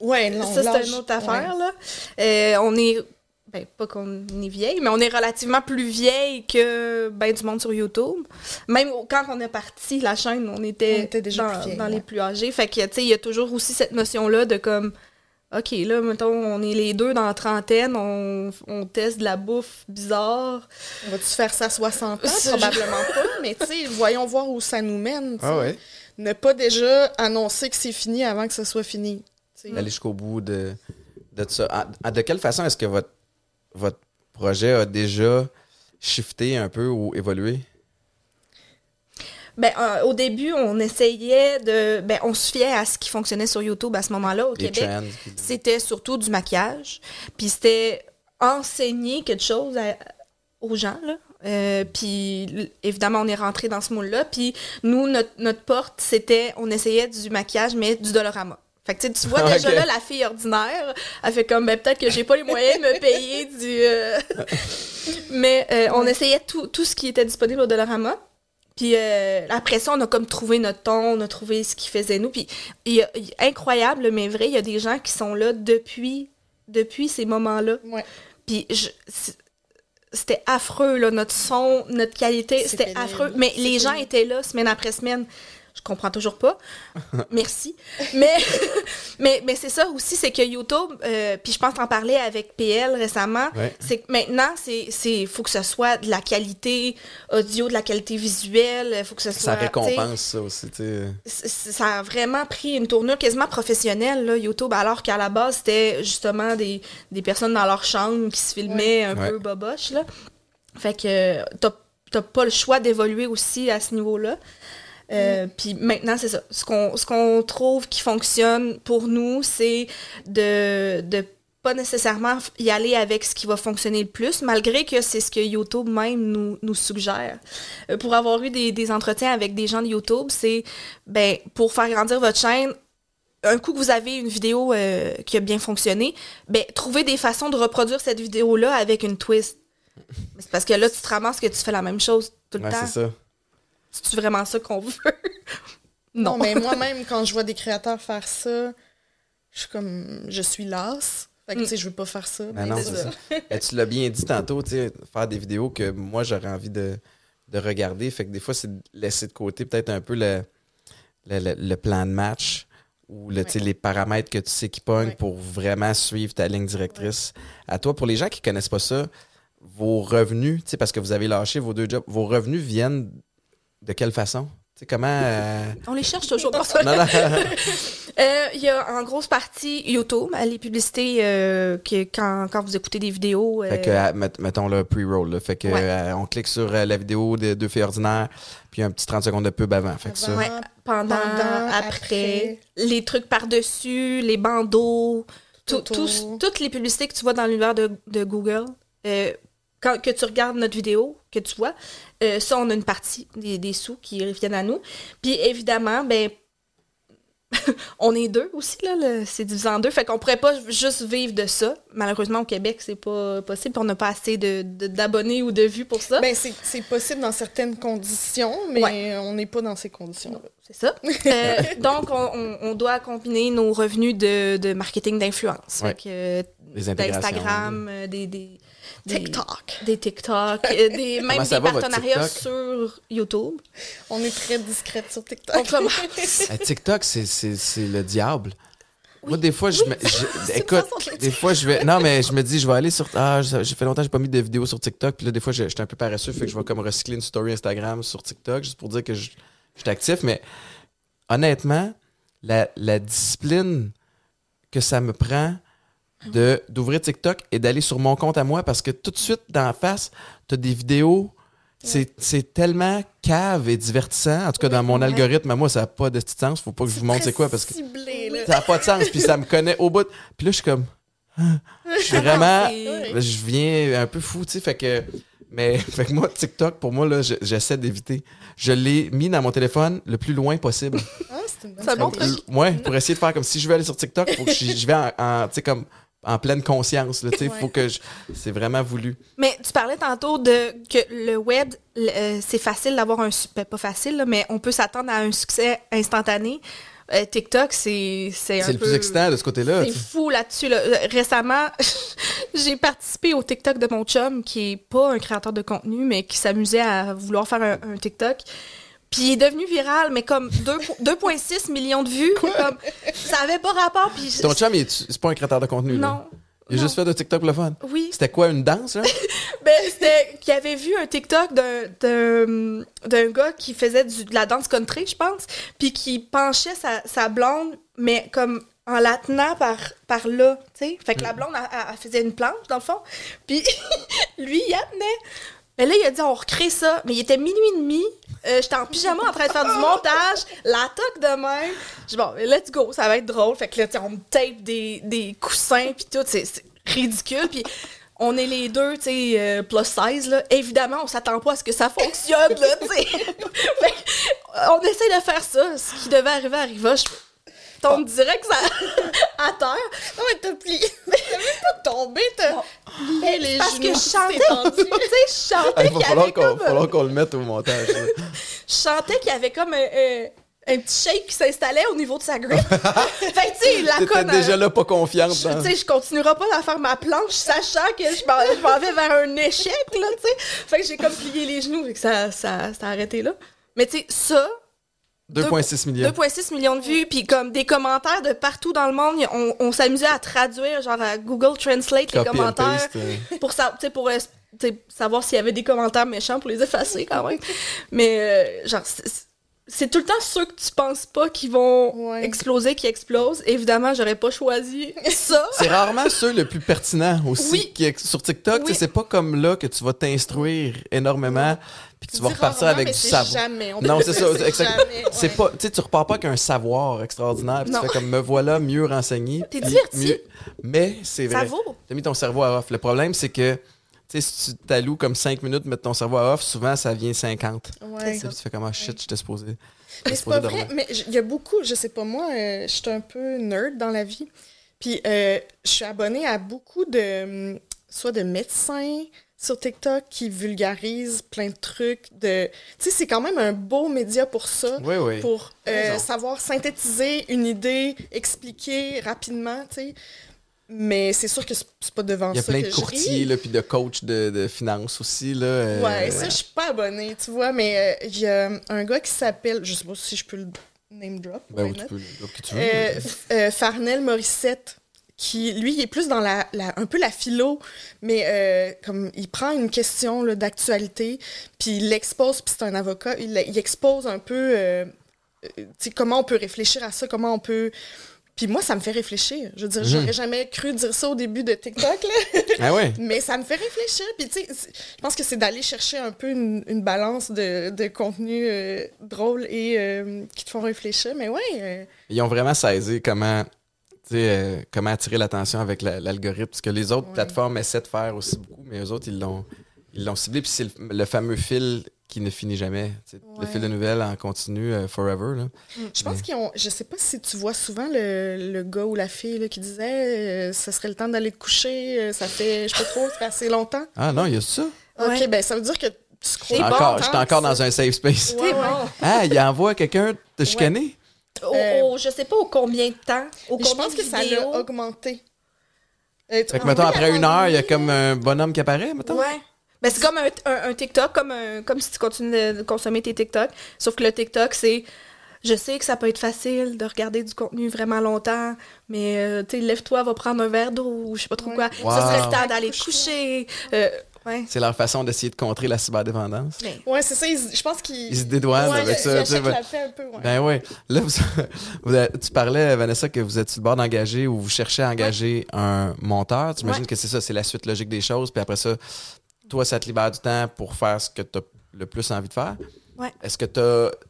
Ouais, non, ça, c'est une autre ouais. affaire, là. Euh, on est... Ben, pas qu'on est vieille, mais on est relativement plus vieille que ben, du monde sur YouTube. Même quand on est parti, la chaîne, on était, On était déjà dans, plus vieille, dans ouais. les plus âgés. Fait que, tu sais, il y a toujours aussi cette notion-là de comme... OK, là, mettons, on est les deux dans la trentaine, on, on teste de la bouffe bizarre. On va-tu faire ça à 60 ans? Probablement pas, mais tu sais, voyons voir où ça nous mène. Ah ouais. Ne pas déjà annoncer que c'est fini avant que ce soit fini. Aller jusqu'au bout de, de ça. Ah, de quelle façon est-ce que votre, votre projet a déjà shifté un peu ou évolué? Ben, euh, au début, on essayait de... Ben, on se fiait à ce qui fonctionnait sur YouTube à ce moment-là, au Les Québec. trends? C'était surtout du maquillage. Puis c'était enseigner quelque chose à- aux gens, là. Euh, puis évidemment, on est rentré dans ce moule-là. Puis nous, notre, notre porte, c'était... On essayait du maquillage, mais du Dolorama. Fait que tu vois déjà là, la fille ordinaire, elle fait comme, ben, peut-être que j'ai pas les moyens de me payer du... euh, mais euh, on essayait tout, tout ce qui était disponible au Dolorama. Puis euh, après ça, on a comme trouvé notre ton, on a trouvé ce qui faisait nous. Puis il y a- il y a- incroyable, mais vrai, il y a des gens qui sont là depuis, depuis ces moments-là. Ouais. Puis je- c'était affreux, là, notre son, notre qualité, c'était affreux. Mais les gens étaient là semaine après semaine. Je comprends toujours pas. Merci. Mais, mais, mais c'est ça aussi, c'est que YouTube, euh, puis je pense en parler avec PL récemment, Ouais. c'est que maintenant, c'est, c'est, faut que ce soit de la qualité audio, de la qualité visuelle, faut que ce soit. Ça récompense ça aussi, ça a vraiment pris une tournure quasiment professionnelle, là, YouTube, alors qu'à la base, c'était justement des, des personnes dans leur chambre qui se filmaient un Ouais. peu boboche, là. Fait que euh, t'as t'as pas le choix d'évoluer aussi à ce niveau-là. Euh, Puis maintenant, c'est ça. Ce qu'on ce qu'on trouve qui fonctionne pour nous, c'est de, de pas nécessairement y aller avec ce qui va fonctionner le plus, malgré que c'est ce que YouTube même nous, nous suggère. Euh, pour avoir eu des, des entretiens avec des gens de YouTube, c'est ben pour faire grandir votre chaîne, un coup que vous avez une vidéo euh, qui a bien fonctionné, ben trouvez des façons de reproduire cette vidéo-là avec une twist. C'est parce que là, tu te ramasses que tu fais la même chose tout le Ouais, temps. c'est ça. C'est vraiment ça qu'on veut? Non, non. mais moi-même, quand je vois des créateurs faire ça, je suis comme, je suis lasse. Fait que, Mm. tu sais, je veux pas faire ça. Ben mais non, ça. Et tu l'as bien dit tantôt, tu sais, faire des vidéos que moi j'aurais envie de, de regarder. Fait que des fois, c'est de laisser de côté peut-être un peu le, le, le- le plan de match ou le, les paramètres que tu sais qui pognent Ouais. pour vraiment suivre ta ligne directrice. À toi, pour les gens qui connaissent pas ça, vos revenus, parce que vous avez lâché vos deux jobs, vos revenus viennent de quelle façon? Tu sais, comment. euh, On les cherche toujours pour ça. Euh, Il y a en grosse partie YouTube, les publicités euh, que quand, quand vous écoutez des vidéos. euh, Fait que, met- mettons le pre-roll. Fait que, Ouais. euh, on clique sur la vidéo de deux filles ordinaires, puis un petit 30 secondes de pub avant. Fait que ça. Ouais, pendant, pendant, après, après. les trucs par-dessus, les bandeaux, tout, toutes les publicités que tu vois dans l'univers de, de Google, euh, quand, que tu regardes notre vidéo, que tu vois, euh, ça, on a une partie des, des sous qui reviennent à nous. Puis évidemment, ben, on est deux aussi, là, le- c'est divisé en deux. Fait qu'on pourrait pas juste vivre de ça. Malheureusement, au Québec, c'est pas possible. On n'a pas assez de- de- d'abonnés ou de vues pour ça. Ben, c'est c'est possible dans certaines conditions, mais Ouais. on n'est pas dans ces conditions-là. C'est ça. Euh, donc, on, on- on doit combiner nos revenus de, de marketing d'influence. Ouais. Fait que, euh, d'Instagram, des- TikTok. Des TikTok, euh, des, même des va, partenariats sur YouTube. On est très discrète sur On TikTok. commence. Euh, TikTok, c'est- le diable. Moi, des fois, je me. je- écoute, des fois, je vais. Non, mais je me dis, je vais aller sur. Ah, j'ai fait longtemps que j'ai pas mis de vidéos sur TikTok. Puis là, des fois, je- j'étais un peu paresseux. Fait que je vais comme recycler une story Instagram sur TikTok, juste pour dire que je, je suis actif. Mais honnêtement, la, la discipline que ça me prend de d'ouvrir TikTok et d'aller sur mon compte à moi parce que tout de suite, d'en face, tu as des vidéos. C'est c'est tellement cave et divertissant. En tout cas, dans mon ouais. algorithme, à moi, ça n'a pas de petit sens. Faut pas que je vous montre c'est quoi parce que Ciblé, là. ça n'a pas de sens. Puis ça me connaît au bout. de- Puis là, je suis comme. ah, Je suis vraiment. c'est- Je viens un peu fou, tu sais. Fait que. Mais fait que moi, TikTok, pour moi, là, je- j'essaie d'éviter. Je l'ai mis dans mon téléphone le plus loin possible. Ah, c'est une bonne C'est un bon stratégie. truc. Ouais, pour essayer de faire comme si je veux aller sur TikTok, faut que je, je vais en, en, tu sais, comme en pleine conscience. Là, Ouais. faut que je. C'est vraiment voulu. Mais tu parlais tantôt de que le web, euh, c'est facile d'avoir un... ben, pas facile, là, mais on peut s'attendre à un succès instantané. Euh, TikTok, c'est c'est un C'est le peu- plus excitant de ce côté-là. C'est fou là-dessus. là. Euh, Récemment, j'ai participé au TikTok de mon chum, qui est pas un créateur de contenu, mais qui s'amusait à vouloir faire un, un TikTok. Puis il est devenu viral, mais comme 2 2,6 millions de vues. Comme, ça avait pas rapport. Puis Ton chum, c'est pas un créateur de contenu. là? Non. Il a juste fait de TikTok le fun. Oui. C'était quoi, une danse, là? Ben, c'était qu'il avait vu un TikTok d'un- gars qui faisait du- de la danse country, je pense, puis qui penchait sa, sa blonde, mais comme en la tenant par, par là, tu sais. Fait que la blonde, elle, elle- elle faisait une planche, dans le fond, puis lui, il la tenait. Mais là, il a dit, on recrée ça. Mais il était minuit et demi. Euh, J'étais en pyjama en train de faire du montage. La toque de même. Je bon, let's go, ça va être drôle. Fait que là, on me tape des, des coussins, puis tout. C'est ridicule. Puis on est les deux, tu sais, euh, plus size, là. Évidemment, on s'attend pas à ce que ça fonctionne, là, tu sais. On essaie de faire ça. Ce qui devait arriver arriva. Tombe direct ça, à terre. Non, mais t'as plié. T'as même pas tombé, t'as plié les Parce genoux. que je chantais, tu sais, je chantais Il va qu'il y falloir avait qu'on comme... falloir qu'on le mette au montage. je sentais qu'il y avait comme un, un- un petit shake qui s'installait au niveau de sa grip. fait que, tu sais, la conne. déjà euh, là pas confiante. je- dans- Tu sais, je continuerai pas à faire ma planche, sachant que je m'en, vais vers un échec, là, tu sais. Fait que j'ai comme plié les genoux, fait que ça, ça, ça a arrêté là. Mais tu sais, ça, 2,6 millions. 2,6 millions de vues, puis comme des commentaires de partout dans le monde. On, on s'amusait à traduire, genre à Google Translate les Copy commentaires paste, euh. pour, sa- tu sais, pour euh, savoir s'il y avait des commentaires méchants pour les effacer quand même. Mais euh, genre, c'est- tout le temps ceux que tu penses pas qui vont Ouais. exploser qui explosent. Évidemment, j'aurais pas choisi ça. C'est rarement ceux le plus pertinent aussi Oui. qui sur TikTok. Oui. C'est pas comme là que tu vas t'instruire énormément puis que tu vas repartir avec mais du savoir. jamais. On Non, c'est ça. c'est ouais. pas, tu sais, tu repars pas avec un savoir extraordinaire. puis Tu fais comme me voilà mieux renseigné. T'es diverti. mieux- Mais c'est Ça vrai. vaut. T'as mis ton cerveau à off. Le problème, c'est que tu sais, si tu t'alloues comme 5 minutes mettre ton cerveau à off, souvent ça vient 50. Ouais. Sais, tu fais comme ah shit, j'étais supposé. Mais c'est pas vrai, mais il y a beaucoup, je sais pas moi, euh, je suis un peu nerd dans la vie. Puis euh, je suis abonnée à beaucoup de, soit de médecins sur TikTok qui vulgarisent plein de trucs. De, tu sais, c'est quand même un beau média pour ça. Oui, oui. Pour euh, savoir synthétiser une idée, expliquer rapidement, tu sais. Mais c'est sûr que c'est pas devant Il y a ça plein de courtiers là, puis de coachs de, de finance aussi. Là, euh, Ouais, ça, je suis pas abonnée, tu vois, mais euh, il y a un gars qui s'appelle, je sais pas si je peux le name drop. Ben, oui, tu peux le dire que tu veux. F- euh, Farnell Morissette, qui, lui, il est plus dans la, la- un peu la philo, mais euh, comme il prend une question d'actualité, puis il l'expose, puis c'est un avocat, il, il expose un peu euh, euh, tu sais, comment on peut réfléchir à ça, comment on peut... Puis moi, ça me fait réfléchir. Je veux dire, Mhm. j'aurais jamais cru dire ça au début de TikTok, là. Ah ouais. Mais ça me fait réfléchir. Puis, tu sais, je pense que c'est d'aller chercher un peu une, une balance de, de contenu euh, drôle et euh, qui te font réfléchir. Mais ouais, euh, Ils ont vraiment saisi comment, euh, comment attirer l'attention avec la- l'algorithme. Ce que les autres Ouais. plateformes essaient de faire aussi beaucoup, mais eux autres, ils l'ont, ils l'ont ciblé. Puis c'est le, le fameux fil qui ne finit jamais. Le fil de nouvelles en continu, euh, forever. Là. je pense qu'ils ont. Je sais pas si tu vois souvent le, le gars ou la fille là, qui disait euh, ça serait le temps d'aller te coucher, euh, ça fait, je sais pas trop, ça fait assez longtemps. Ah non, il y a ça. Ok, Ouais. ben ça veut dire que tu J'étais crois. bon, encore, encore dans un safe space. Ouais. Ah, il envoie quelqu'un te chicaner? Au- Euh, au- je sais pas au combien de temps. Au Mais Je combien pense de que ça l'a augmenté. Euh, Fait que, en mettons, après une heure, il y a comme un bonhomme qui apparaît, mettons? Ouais. Ben, c'est comme un, un- un TikTok, comme, un- comme si tu continues de consommer tes TikTok. Sauf que le TikTok, c'est. Je sais que ça peut être facile de regarder du contenu vraiment longtemps, mais euh, tu sais, lève-toi, va prendre un verre d'eau ou je sais pas trop Ouais. quoi. Wow. Ça serait le temps d'aller te coucher. Euh, ouais. C'est leur façon d'essayer de contrer la cyberdépendance. Ouais, c'est ça. ils- je pense qu'ils. Ils se dédouanent Ouais, avec ça. ils ben- la paix un peu, ouais. Ben oui. Là, vous, vous avez- tu parlais, Vanessa, que vous êtes sur le bord d'engager ou vous cherchez à engager un monteur. Tu imagines Ouais. que c'est ça, c'est la suite logique des choses. Puis après ça, toi, ça te libère du temps pour faire ce que tu as le plus envie de faire. Ouais. Est-ce que tu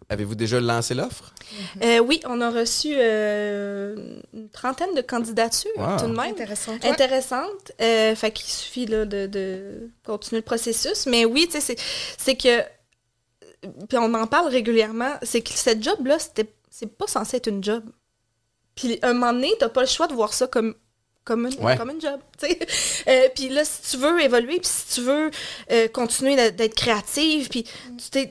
Avez-vous déjà lancé l'offre? Euh, oui, on a reçu euh, une trentaine de candidatures, Wow. tout de même. Intéressant. Ouais. Intéressante. Euh, fait qu'il suffit là, de, de continuer le processus. Mais oui, tu sais, c'est- c'est que. Puis on en parle régulièrement, c'est que cette job-là, c'était c'est pas censé être une job. Puis un moment donné, t'as pas le choix de voir ça comme comme une, Ouais. comme une job. tu sais. Euh, puis là, si tu veux évoluer, puis si tu veux euh, continuer d'être- créative, puis tu t'es.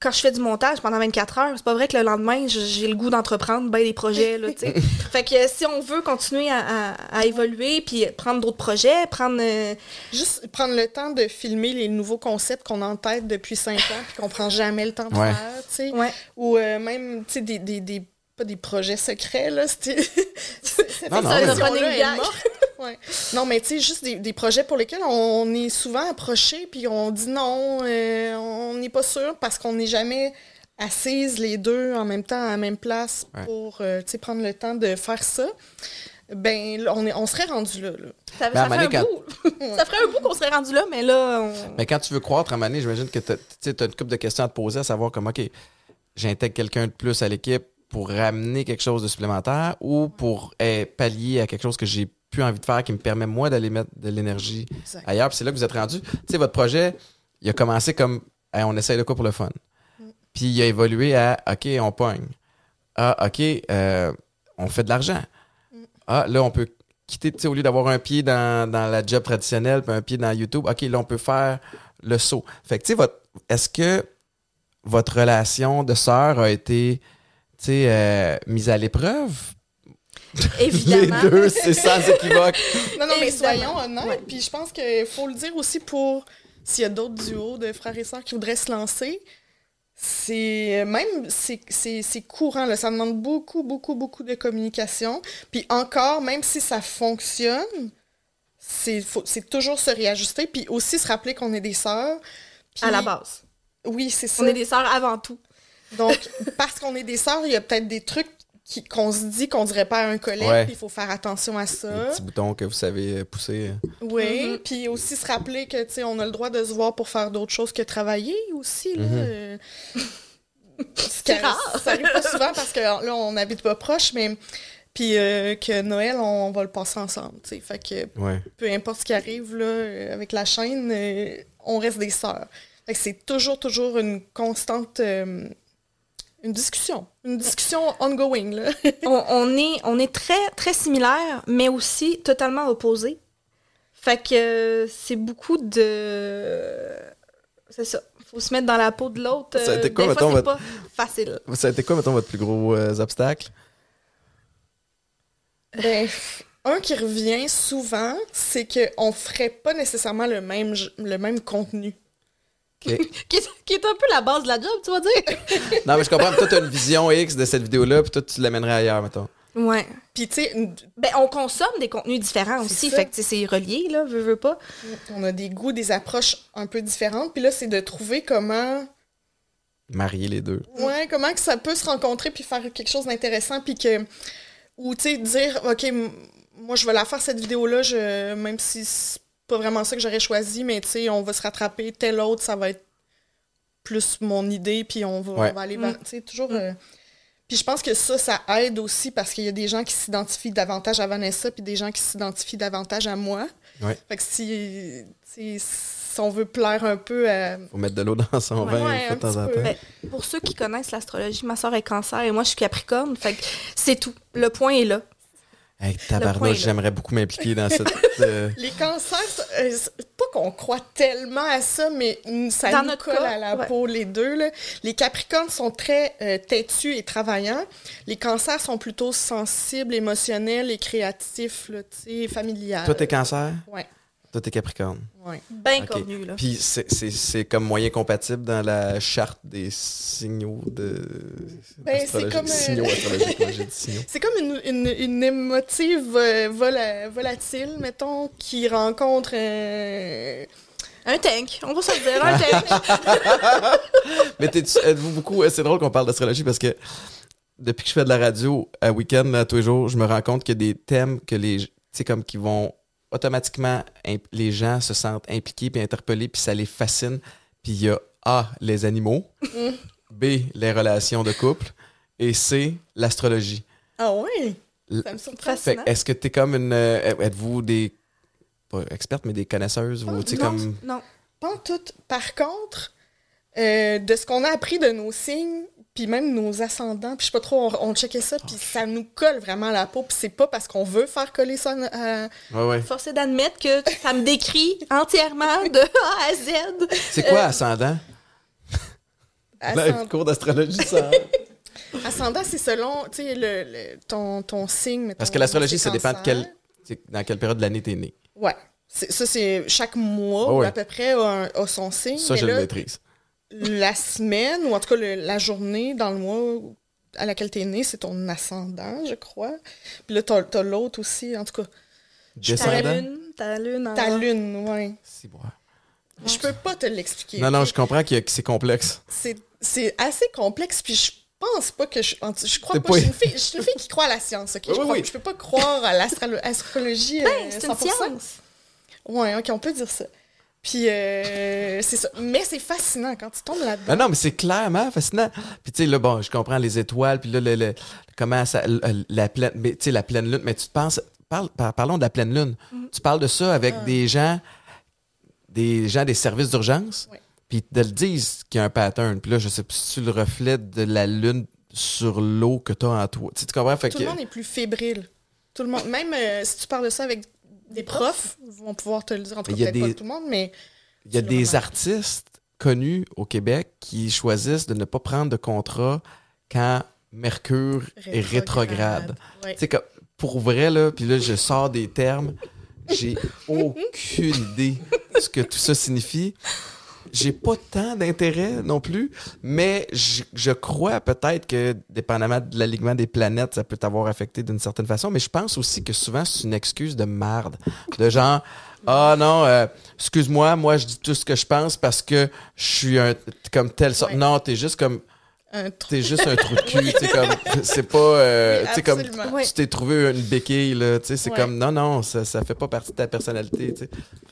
Quand je fais du montage pendant 24 heures, c'est pas vrai que le lendemain, j'ai le goût d'entreprendre ben des projets, là, tu sais. fait que euh, si on veut continuer à, à- à évoluer, puis prendre d'autres projets, prendre... euh, Juste prendre le temps de filmer les nouveaux concepts qu'on a en tête depuis cinq ans puis qu'on prend jamais le temps de Ouais. faire, tu sais. ouais. Ou euh, même, tu sais, des, des, des- pas des projets secrets, là. c'était- Non, non. Ouais. Non, mais tu sais, juste des, des projets pour lesquels on est souvent approché puis on dit non, euh, on n'est pas sûr parce qu'on n'est jamais assises les deux en même temps à la même place Ouais. pour, euh, tu sais, prendre le temps de faire ça. Ben, on, est, on serait rendu là, là. Ça, Ben, ça ferait moment un bout. ça ferait un bout qu'on serait rendu là, mais là, on... Mais quand tu veux croître à un moment donné, j'imagine que tu as, une couple de questions à te poser, à savoir comme, OK, j'intègre quelqu'un de plus à l'équipe pour ramener quelque chose de supplémentaire ou pour eh, pallier à quelque chose que j'ai plus envie de faire qui me permet, moi, d'aller mettre de l'énergie ailleurs. Puis c'est là que vous êtes rendu. Tu sais, votre projet, il a commencé comme, Hey, on essaye de quoi pour le fun. Puis il a évolué à, OK, on pogne. Ah, OK, euh, on fait de l'argent. Ah, là, on peut quitter, tu sais, au lieu d'avoir un pied dans, dans la job traditionnelle puis un pied dans YouTube, OK, là, on peut faire le saut. Fait que, tu sais, votre- est-ce que votre relation de sœur a été, tu sais, euh, mise à l'épreuve? évidemment. Les deux, c'est sans équivoque. Non, non, mais Évidemment. soyons honnêtes. Ouais. Puis je pense qu'il faut le dire aussi pour s'il y a d'autres duos de frères et sœurs qui voudraient se lancer. c'est même c'est c'est- c'est courant là. ça demande beaucoup beaucoup beaucoup de communication puis encore même si ça fonctionne c'est faut- c'est toujours se réajuster puis aussi se rappeler qu'on est des sœurs Puis- À la base. oui c'est ça On est des sœurs avant tout. Donc parce qu'on est des sœurs il y a peut-être des trucs qui- qu'on se dit qu'on dirait pas à un collègue Ouais. puis il faut faire attention à Les ça petits boutons que vous savez pousser. oui Mhm. puis aussi se rappeler que tu sais on a le droit de se voir pour faire d'autres choses que travailler aussi là euh, ce C'est qui- rare. ça arrive pas souvent parce que là on n'habite pas proche mais puis euh, que Noël on va le passer ensemble tu sais fait que Ouais. peu importe ce qui arrive là euh, avec la chaîne euh, on reste des sœurs fait que c'est toujours toujours une constante euh, une discussion une discussion ongoing là on, on est, on est très, très similaires, mais aussi totalement opposés. Fait que euh, c'est beaucoup de. C'est ça. Faut se mettre dans la peau de l'autre. Ça a été euh, quoi, des fois, mettons, c'est pas facile. Ça a été quoi, mettons, votre plus gros euh, obstacle? Ben, un qui revient souvent, c'est qu'on ferait pas nécessairement le même, le même contenu. Qui est, qui est un peu la base de la job, tu vas dire? non, mais je comprends. Toi, t'as une vision X de cette vidéo-là, puis toi, tu l'amènerais ailleurs, mettons. Ouais. Puis, tu sais, Ben, on consomme des contenus différents aussi. ça. Fait que tu sais, c'est relié, là, veux, veux pas. on a des goûts, des approches un peu différentes. Puis là, c'est de trouver comment, Marier les deux. ouais, comment que ça peut se rencontrer puis faire quelque chose d'intéressant. Puis que, ou tu sais, dire, OK, moi, je vais la faire cette vidéo-là, je, même si c'est pas vraiment ça que j'aurais choisi, mais tu sais, on va se rattraper. Tel autre, ça va être plus mon idée, puis on va, Ouais. on va aller Mm. vers, tu sais, toujours. euh, Puis je pense que ça, ça aide aussi parce qu'il y a des gens qui s'identifient davantage à Vanessa, puis des gens qui s'identifient davantage à moi. Ouais. Fait que si, si on veut plaire un peu à. Faut mettre de l'eau dans son Ouais, vin ouais, de temps en petit peu. temps. Ben, pour ceux qui connaissent l'astrologie, ma soeur est cancer et moi, je suis capricorne. Fait que c'est tout. Le point est là. Hey, tabarnouche, j'aimerais beaucoup m'impliquer dans cette... euh, Les cancers, euh, c'est pas qu'on croit tellement à ça, mais ça Dans nous notre colle cas, à la ouais. peau, les deux. Là. Les capricornes sont très euh, têtus et travaillants. Les cancers sont plutôt sensibles, émotionnels et créatifs, là, familiales. Toi, t'es cancer? Ouais. Toi, t'es capricorne. Ouais. Bien connu, là. Puis c'est- c'est c'est comme moyen compatible dans la charte des signaux de... Ben, c'est comme, euh, Signaux. C'est comme une, une, une émotive euh, vola- volatile, mettons, qui rencontre euh, Un tank. On va se le dire, un tank. Mais t'es- êtes-vous beaucoup... C'est drôle qu'on parle d'astrologie parce que depuis que je fais de la radio à week-end, tous les jours, je me rends compte qu'il y a des thèmes que les... Tu sais, comme qui vont automatiquement... Les gens se sentent impliqués puis interpellés puis ça les fascine. Puis il y a A, les animaux. B, les relations de couple. Et C, l'astrologie. Ah ouais? L- Ça me surprend. Que est-ce que t'es comme une. euh, Êtes-vous des. Pas expertes, mais des connaisseuses ou tu non, comme. non. Pas en tout. Par contre, euh, de ce qu'on a appris de nos signes, puis même nos ascendants, puis je sais pas trop, on, on checkait ça, puis ça nous colle vraiment à la peau, puis c'est pas parce qu'on veut faire coller ça à... Ouais, ouais. Force est d'admettre que ça me décrit entièrement de A à Z. C'est quoi Euh, ascendant? Ascend- cours d'astrologie, ça. Ascendant, c'est selon, tu le, le- ton, ton signe. Parce que l'astrologie, ça dépend de quel. Dans quelle période de l'année t'es né. Ouais. Ça, c'est chaque mois, Oh à peu près, a, son signe. Ça, mais je le maîtrise. La semaine, ou en tout cas le- la journée dans le mois à laquelle t'es né, c'est ton ascendant, je crois. Puis là, t'as t'as l'autre aussi, en tout cas. Ta Descendant? lune, ta lune en Ta lune, ouais. C'est bon. Je peux pas te l'expliquer. Non, non, je comprends que c'est complexe. C'est c'est assez complexe, puis je pense pas que je. Je crois pas. pas- Je suis une fille, je suis une fille qui croit à la science, ok? Oui, je, oui, crois- oui. je peux pas croire à l'astrolo- l'astrologie. Ben, euh, c'est une 100%. science. Ouais, ok, on peut dire ça. Puis, euh, c'est ça. Mais c'est fascinant quand tu tombes là-dedans. Non, non, mais c'est clairement fascinant. Puis tu sais, là, bon, je comprends les étoiles, puis là, le, le- comment ça, le- la pleine, mais tu sais, la pleine lune, mais tu te penses, parle, par- parlons de la pleine lune. Mm-hmm. Tu parles de ça avec Ah. des gens, des gens des services d'urgence, Ouais. puis ils te le disent qu'il y a un pattern. Puis là, je sais pas si tu le reflètes de la lune sur l'eau que tu as en toi. Tu, sais, tu comprends? Fait Tout que, le monde est plus fébrile. Tout le monde, même euh, si tu parles de ça avec des profs, vont pouvoir te le dire. En tout cas, peut-être pas tout le monde, mais il y a des artistes connus au Québec qui choisissent de ne pas prendre de contrat quand Mercure est rétrograde. Ouais. Tu sais, comme, pour vrai, là, puis là, je sors des termes, j'ai aucune idée de ce que tout ça signifie. J'ai pas tant d'intérêt non plus, mais je, je crois peut-être que, dépendamment de l'alignement des planètes, ça peut t'avoir affecté d'une certaine façon, mais je pense aussi que souvent, c'est une excuse de marde. De genre, ah non, euh, excuse-moi, moi, je dis tout ce que je pense parce que je suis un, comme telle sorte. Ouais. Non, t'es juste comme. T'es juste un trou de cul, tu sais, comme, c'est pas, euh, Oui, comme, tu t'es trouvé une béquille, là, tu sais, c'est Ouais. comme, non, non, ça, ça fait pas partie de ta personnalité, tu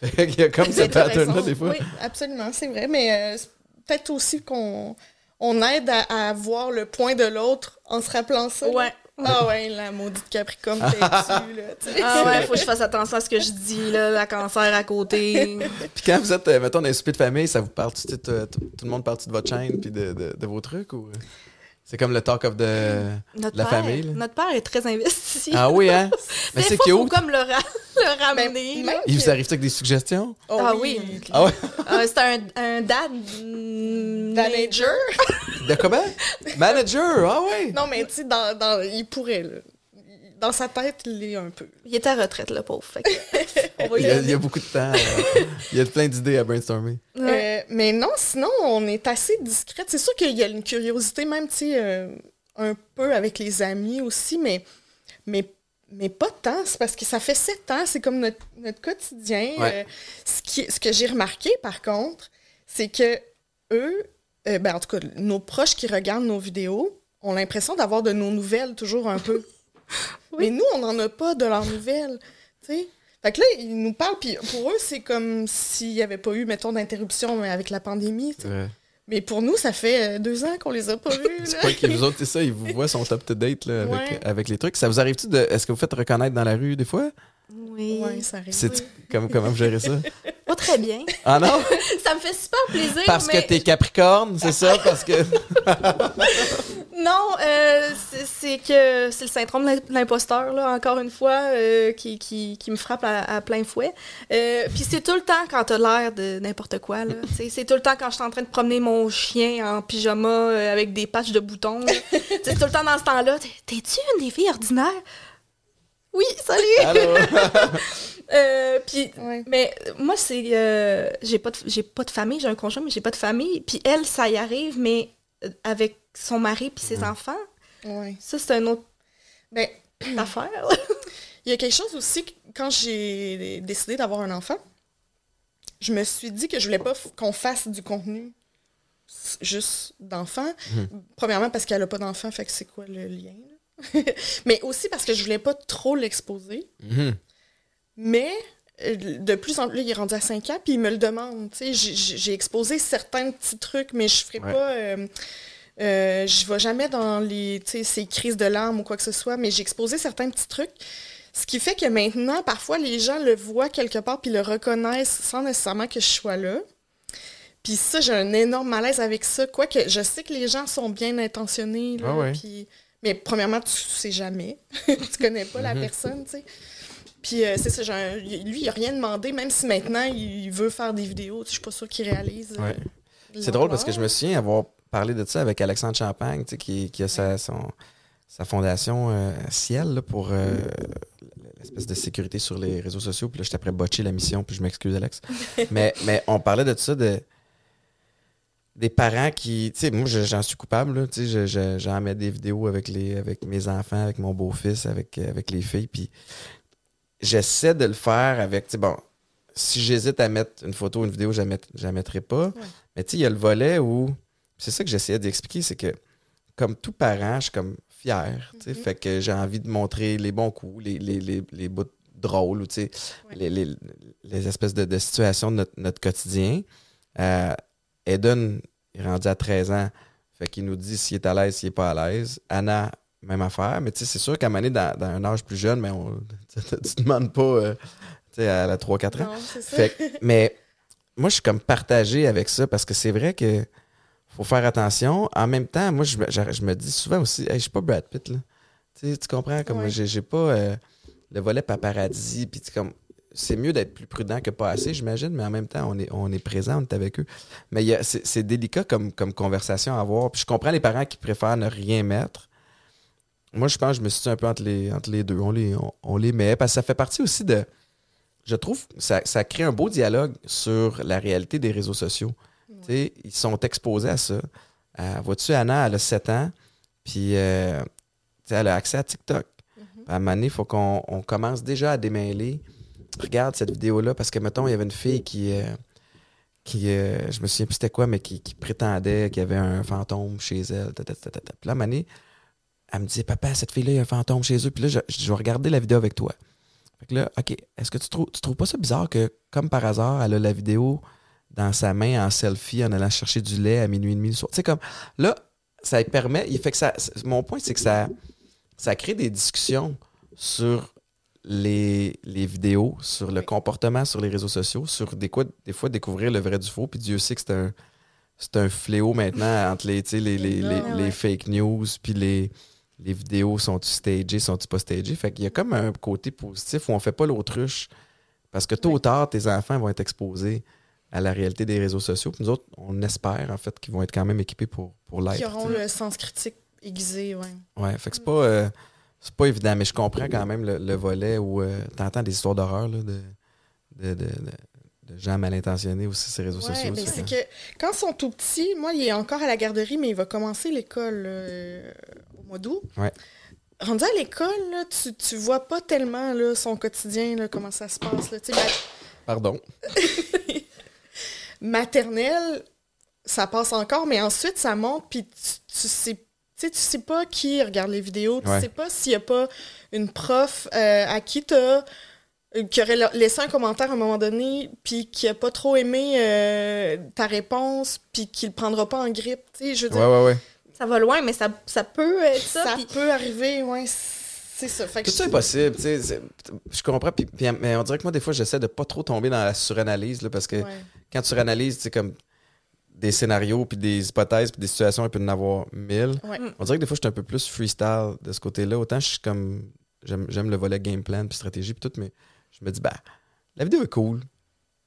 sais. Qu'il y a comme cette pattern-là, des fois. Oui, absolument, c'est vrai. Mais euh, peut-être aussi qu'on on aide à, à voir le point de l'autre en se rappelant ça. Ouais. Ah ouais, la maudite Capricorne têtue, là, tu sais. Ah ouais, faut que je fasse attention à ce que je dis, là, la cancer à côté. Puis quand vous êtes, euh, mettons, dans un souper de famille, ça vous parle tout, tout, tout le monde parle de votre chaîne puis de, de, de vos trucs ou? euh, c'est comme le talk of the Notre la père, famille? là? notre père est très investi. Ah oui, hein? Mais c'est faut cute. comme le, ra- le ramener. Ben, Il vous arrive avec des suggestions? Oh Ah oui. Ah ouais? Ah, c'est un, un dad Manager? De comment? Manager! Ah ouais! Non, mais tu sais, dans, dans, il pourrait, là. Dans sa tête, il est un peu. Il est à retraite, le pauvre. Fait que, Il y a, aller. il y a beaucoup de temps. euh, il y a plein d'idées à brainstormer. Ouais. Euh, mais non, sinon, on est assez discrète. C'est sûr qu'il y a une curiosité, même, tu sais, euh, un peu avec les amis aussi, mais, mais, mais pas tant. C'est parce que ça fait sept ans, c'est comme notre, notre quotidien. Ouais. Euh, ce, qui, ce que j'ai remarqué, par contre, c'est que eux, euh, ben, en tout cas, nos proches qui regardent nos vidéos ont l'impression d'avoir de nos nouvelles toujours un peu. Mais nous, on n'en a pas de leurs nouvelles, tu sais. Fait que là, ils nous parlent, puis pour eux, c'est comme s'il n'y avait pas eu, mettons, d'interruption avec la pandémie. Mais pour nous, ça fait euh, deux ans qu'on les a pas vus. C'est pas que vous autres, c'est ça, ils vous voient, sont up to date là, avec, Ouais. avec les trucs. Ça vous arrive-tu de. Est-ce que vous faites reconnaître dans la rue des fois? Oui. Ouais, ça arrive. C'est comme, comment vous gérez ça? Pas très bien. Ah non? Ça me fait super plaisir. Parce mais que t'es Capricorne, c'est ça? Parce que. Non, euh, c'est- que c'est le syndrome de l'im- de l'imposteur, là, encore une fois, euh, qui, qui, qui me frappe à, à plein fouet. Euh, Puis c'est tout le temps quand t'as l'air de n'importe quoi. là. C'est tout le temps quand je suis en train de promener mon chien en pyjama euh, avec des patchs de boutons. C'est tout le temps dans ce temps-là. T'es- T'es-tu une des filles ordinaires? Oui, salut! Allô? Euh, puis Ouais. mais moi c'est euh, j'ai pas de, j'ai pas de famille j'ai un conjoint mais j'ai pas de famille puis elle ça y arrive mais euh, avec son mari puis ses enfants Ouais. ça c'est une autre Ben, affaire il y a quelque chose aussi, que quand j'ai décidé d'avoir un enfant, je me suis dit que je voulais pas qu'on fasse du contenu juste d'enfants. Premièrement, parce qu'elle a pas d'enfant, fait que c'est quoi le lien? là? Mais aussi parce que je voulais pas trop l'exposer. Mhm. Mais de plus en plus, il est rendu à 5 ans, puis il me le demande. J'ai exposé certains petits trucs, mais je ferai Ouais. pas. Euh, euh, je vais jamais dans les, ces crises de larmes ou quoi que ce soit, mais j'ai exposé certains petits trucs. Ce qui fait que maintenant, parfois, les gens le voient quelque part puis le reconnaissent sans nécessairement que je sois là. Puis ça, j'ai un énorme malaise avec ça. Quoique, je sais que les gens sont bien intentionnés. Là, Ah ouais. Mais premièrement, tu sais jamais. tu connais pas la personne, tu sais. Puis euh, c'est ça, un- lui, il a rien demandé, même si maintenant, il veut faire des vidéos. Je suis pas sûre qu'il réalise. euh, Ouais. C'est drôle parce que je me souviens avoir parlé de ça avec Alexandre Champagne, tu sais, qui, qui a sa, son- sa fondation euh, Ciel là, pour euh, l'espèce de sécurité sur les réseaux sociaux. Puis là, j'étais après botcher la mission, puis je m'excuse, Alex. mais, mais on parlait de ça, de des parents qui. Tu sais, moi, je- j'en suis coupable, là, tu sais, je- je- j'en mets des vidéos avec, les, avec mes enfants, avec mon beau-fils, avec, avec les filles, puis j'essaie de le faire avec, tu sais, bon, si j'hésite à mettre une photo une vidéo, je la mettrai pas. Mais tu sais, il y a le volet où. C'est ça que j'essayais d'expliquer, c'est que comme tout parent, je suis comme fier. tu sais, Fait que j'ai envie de montrer les bons coups, les, les, les, les bouts drôles, ou tu sais, Ouais. les, les, les espèces de, de situations de notre, notre quotidien. Euh, Eden est rendu à 13 ans. Fait qu'il nous dit s'il est à l'aise, s'il n'est pas à l'aise. Anna, même affaire. Mais tu sais, c'est sûr qu'à un moment donné, dans, dans un âge plus jeune, mais on, tu ne demandes pas euh, à la 3-4 ans. Non, c'est ça. Fait que- mais moi, je suis comme partagé avec ça parce que c'est vrai que faut faire attention. En même temps, moi, je, me- je, je me dis souvent aussi, hey, je suis pas Brad Pitt, là. Tu, sais, tu comprends? Comme Ouais. j'ai, pas euh, le volet paparazzi, puis comme c'est mieux d'être plus prudent que pas assez, j'imagine, mais en même temps, on est, on est présent, on est avec eux. Mais c'est, délicat comme, comme conversation à avoir. Puis je comprends les parents qui préfèrent ne rien mettre. Moi, je pense que je me situe un peu entre les, entre les deux. On les, on, on les met parce que ça fait partie aussi de. Je trouve que ça, ça crée un beau dialogue sur la réalité des réseaux sociaux. Ils sont exposés à ça. Euh, Vois-tu, Anna, elle a 7 ans, puis euh, elle a accès à TikTok. Puis À un moment donné, il faut qu'on on commence déjà à démêler. Regarde cette vidéo-là, parce que, mettons, il y avait une fille qui. euh, qui euh, je me souviens plus c'était quoi, mais qui, prétendait qu'il y avait un fantôme chez elle. ta, ta, ta. Puis là, donné, elle me disait Papa, cette fille-là, il y a un fantôme chez eux. Puis là, je, je vais regarder la vidéo avec toi. Fait que là, OK, est-ce que tu trouves, tu trouves pas ça bizarre que, comme par hasard, elle a la vidéo dans sa main en selfie en allant chercher du lait à minuit et demi le soir? Tu sais, comme là, ça permet. Il fait que ça. Mon point, c'est que ça, ça crée des discussions sur les, les vidéos, sur le comportement sur les réseaux sociaux, sur des, quoi, des fois découvrir le vrai du faux. Puis Dieu sait que c'est un, c'est un fléau maintenant entre les, les, les, les, fake news, puis les, les vidéos sont-tu stagées, sont-tu pas stagées? Fait qu'il y a comme un côté positif où on fait pas l'autruche. Parce que tôt ou tard, tes enfants vont être exposés à la réalité des réseaux sociaux. Puis nous autres, on espère en fait qu'ils vont être quand même équipés pour, pour l'être. Qui auront le sens critique aiguisé, ouais. Ouais, fait que c'est pas, euh, c'est pas évident, mais je comprends quand même le, le volet où euh, t'entends des histoires d'horreur de, de, de, de- gens mal intentionnés aussi sur les réseaux Ouais, sociaux. mais ça, c'est que quand ils sont tout petits, moi, il est encore à la garderie, mais il va commencer l'école euh, au mois d'août. Ouais. Rendu à l'école, tu, tu vois pas tellement là, son quotidien, là, comment ça se passe. Là. Tu ma- Pardon? maternelle, ça passe encore, mais ensuite, ça monte, puis tu, tu sais tu sais, tu sais pas qui regarde les vidéos, tu Ouais. sais pas s'il y a pas une prof euh, à qui t'as euh, qui aurait la- laissé un commentaire à un moment donné, puis qui a pas trop aimé euh, ta réponse, puis qui le prendra pas en grippe, tu sais, je veux dire, ouais, ouais. Ça va loin, mais ça, ça peut être ça. ça, peut arriver, ouais, c'est ça. Fait que Tout ça est possible, tu sais. Je comprends, puis- mais on dirait que moi, des fois, j'essaie de pas trop tomber dans la suranalyse, là, parce que ouais. quand tu suranalyses, c'est comme des scénarios, puis des hypothèses, puis des situations, il peut en avoir mille. Ouais. On dirait que des fois, je suis un peu plus freestyle de ce côté-là. Autant je suis comme. J'aime j'aime le volet game plan, puis stratégie, puis tout, mais je me dis, bah, la vidéo est cool.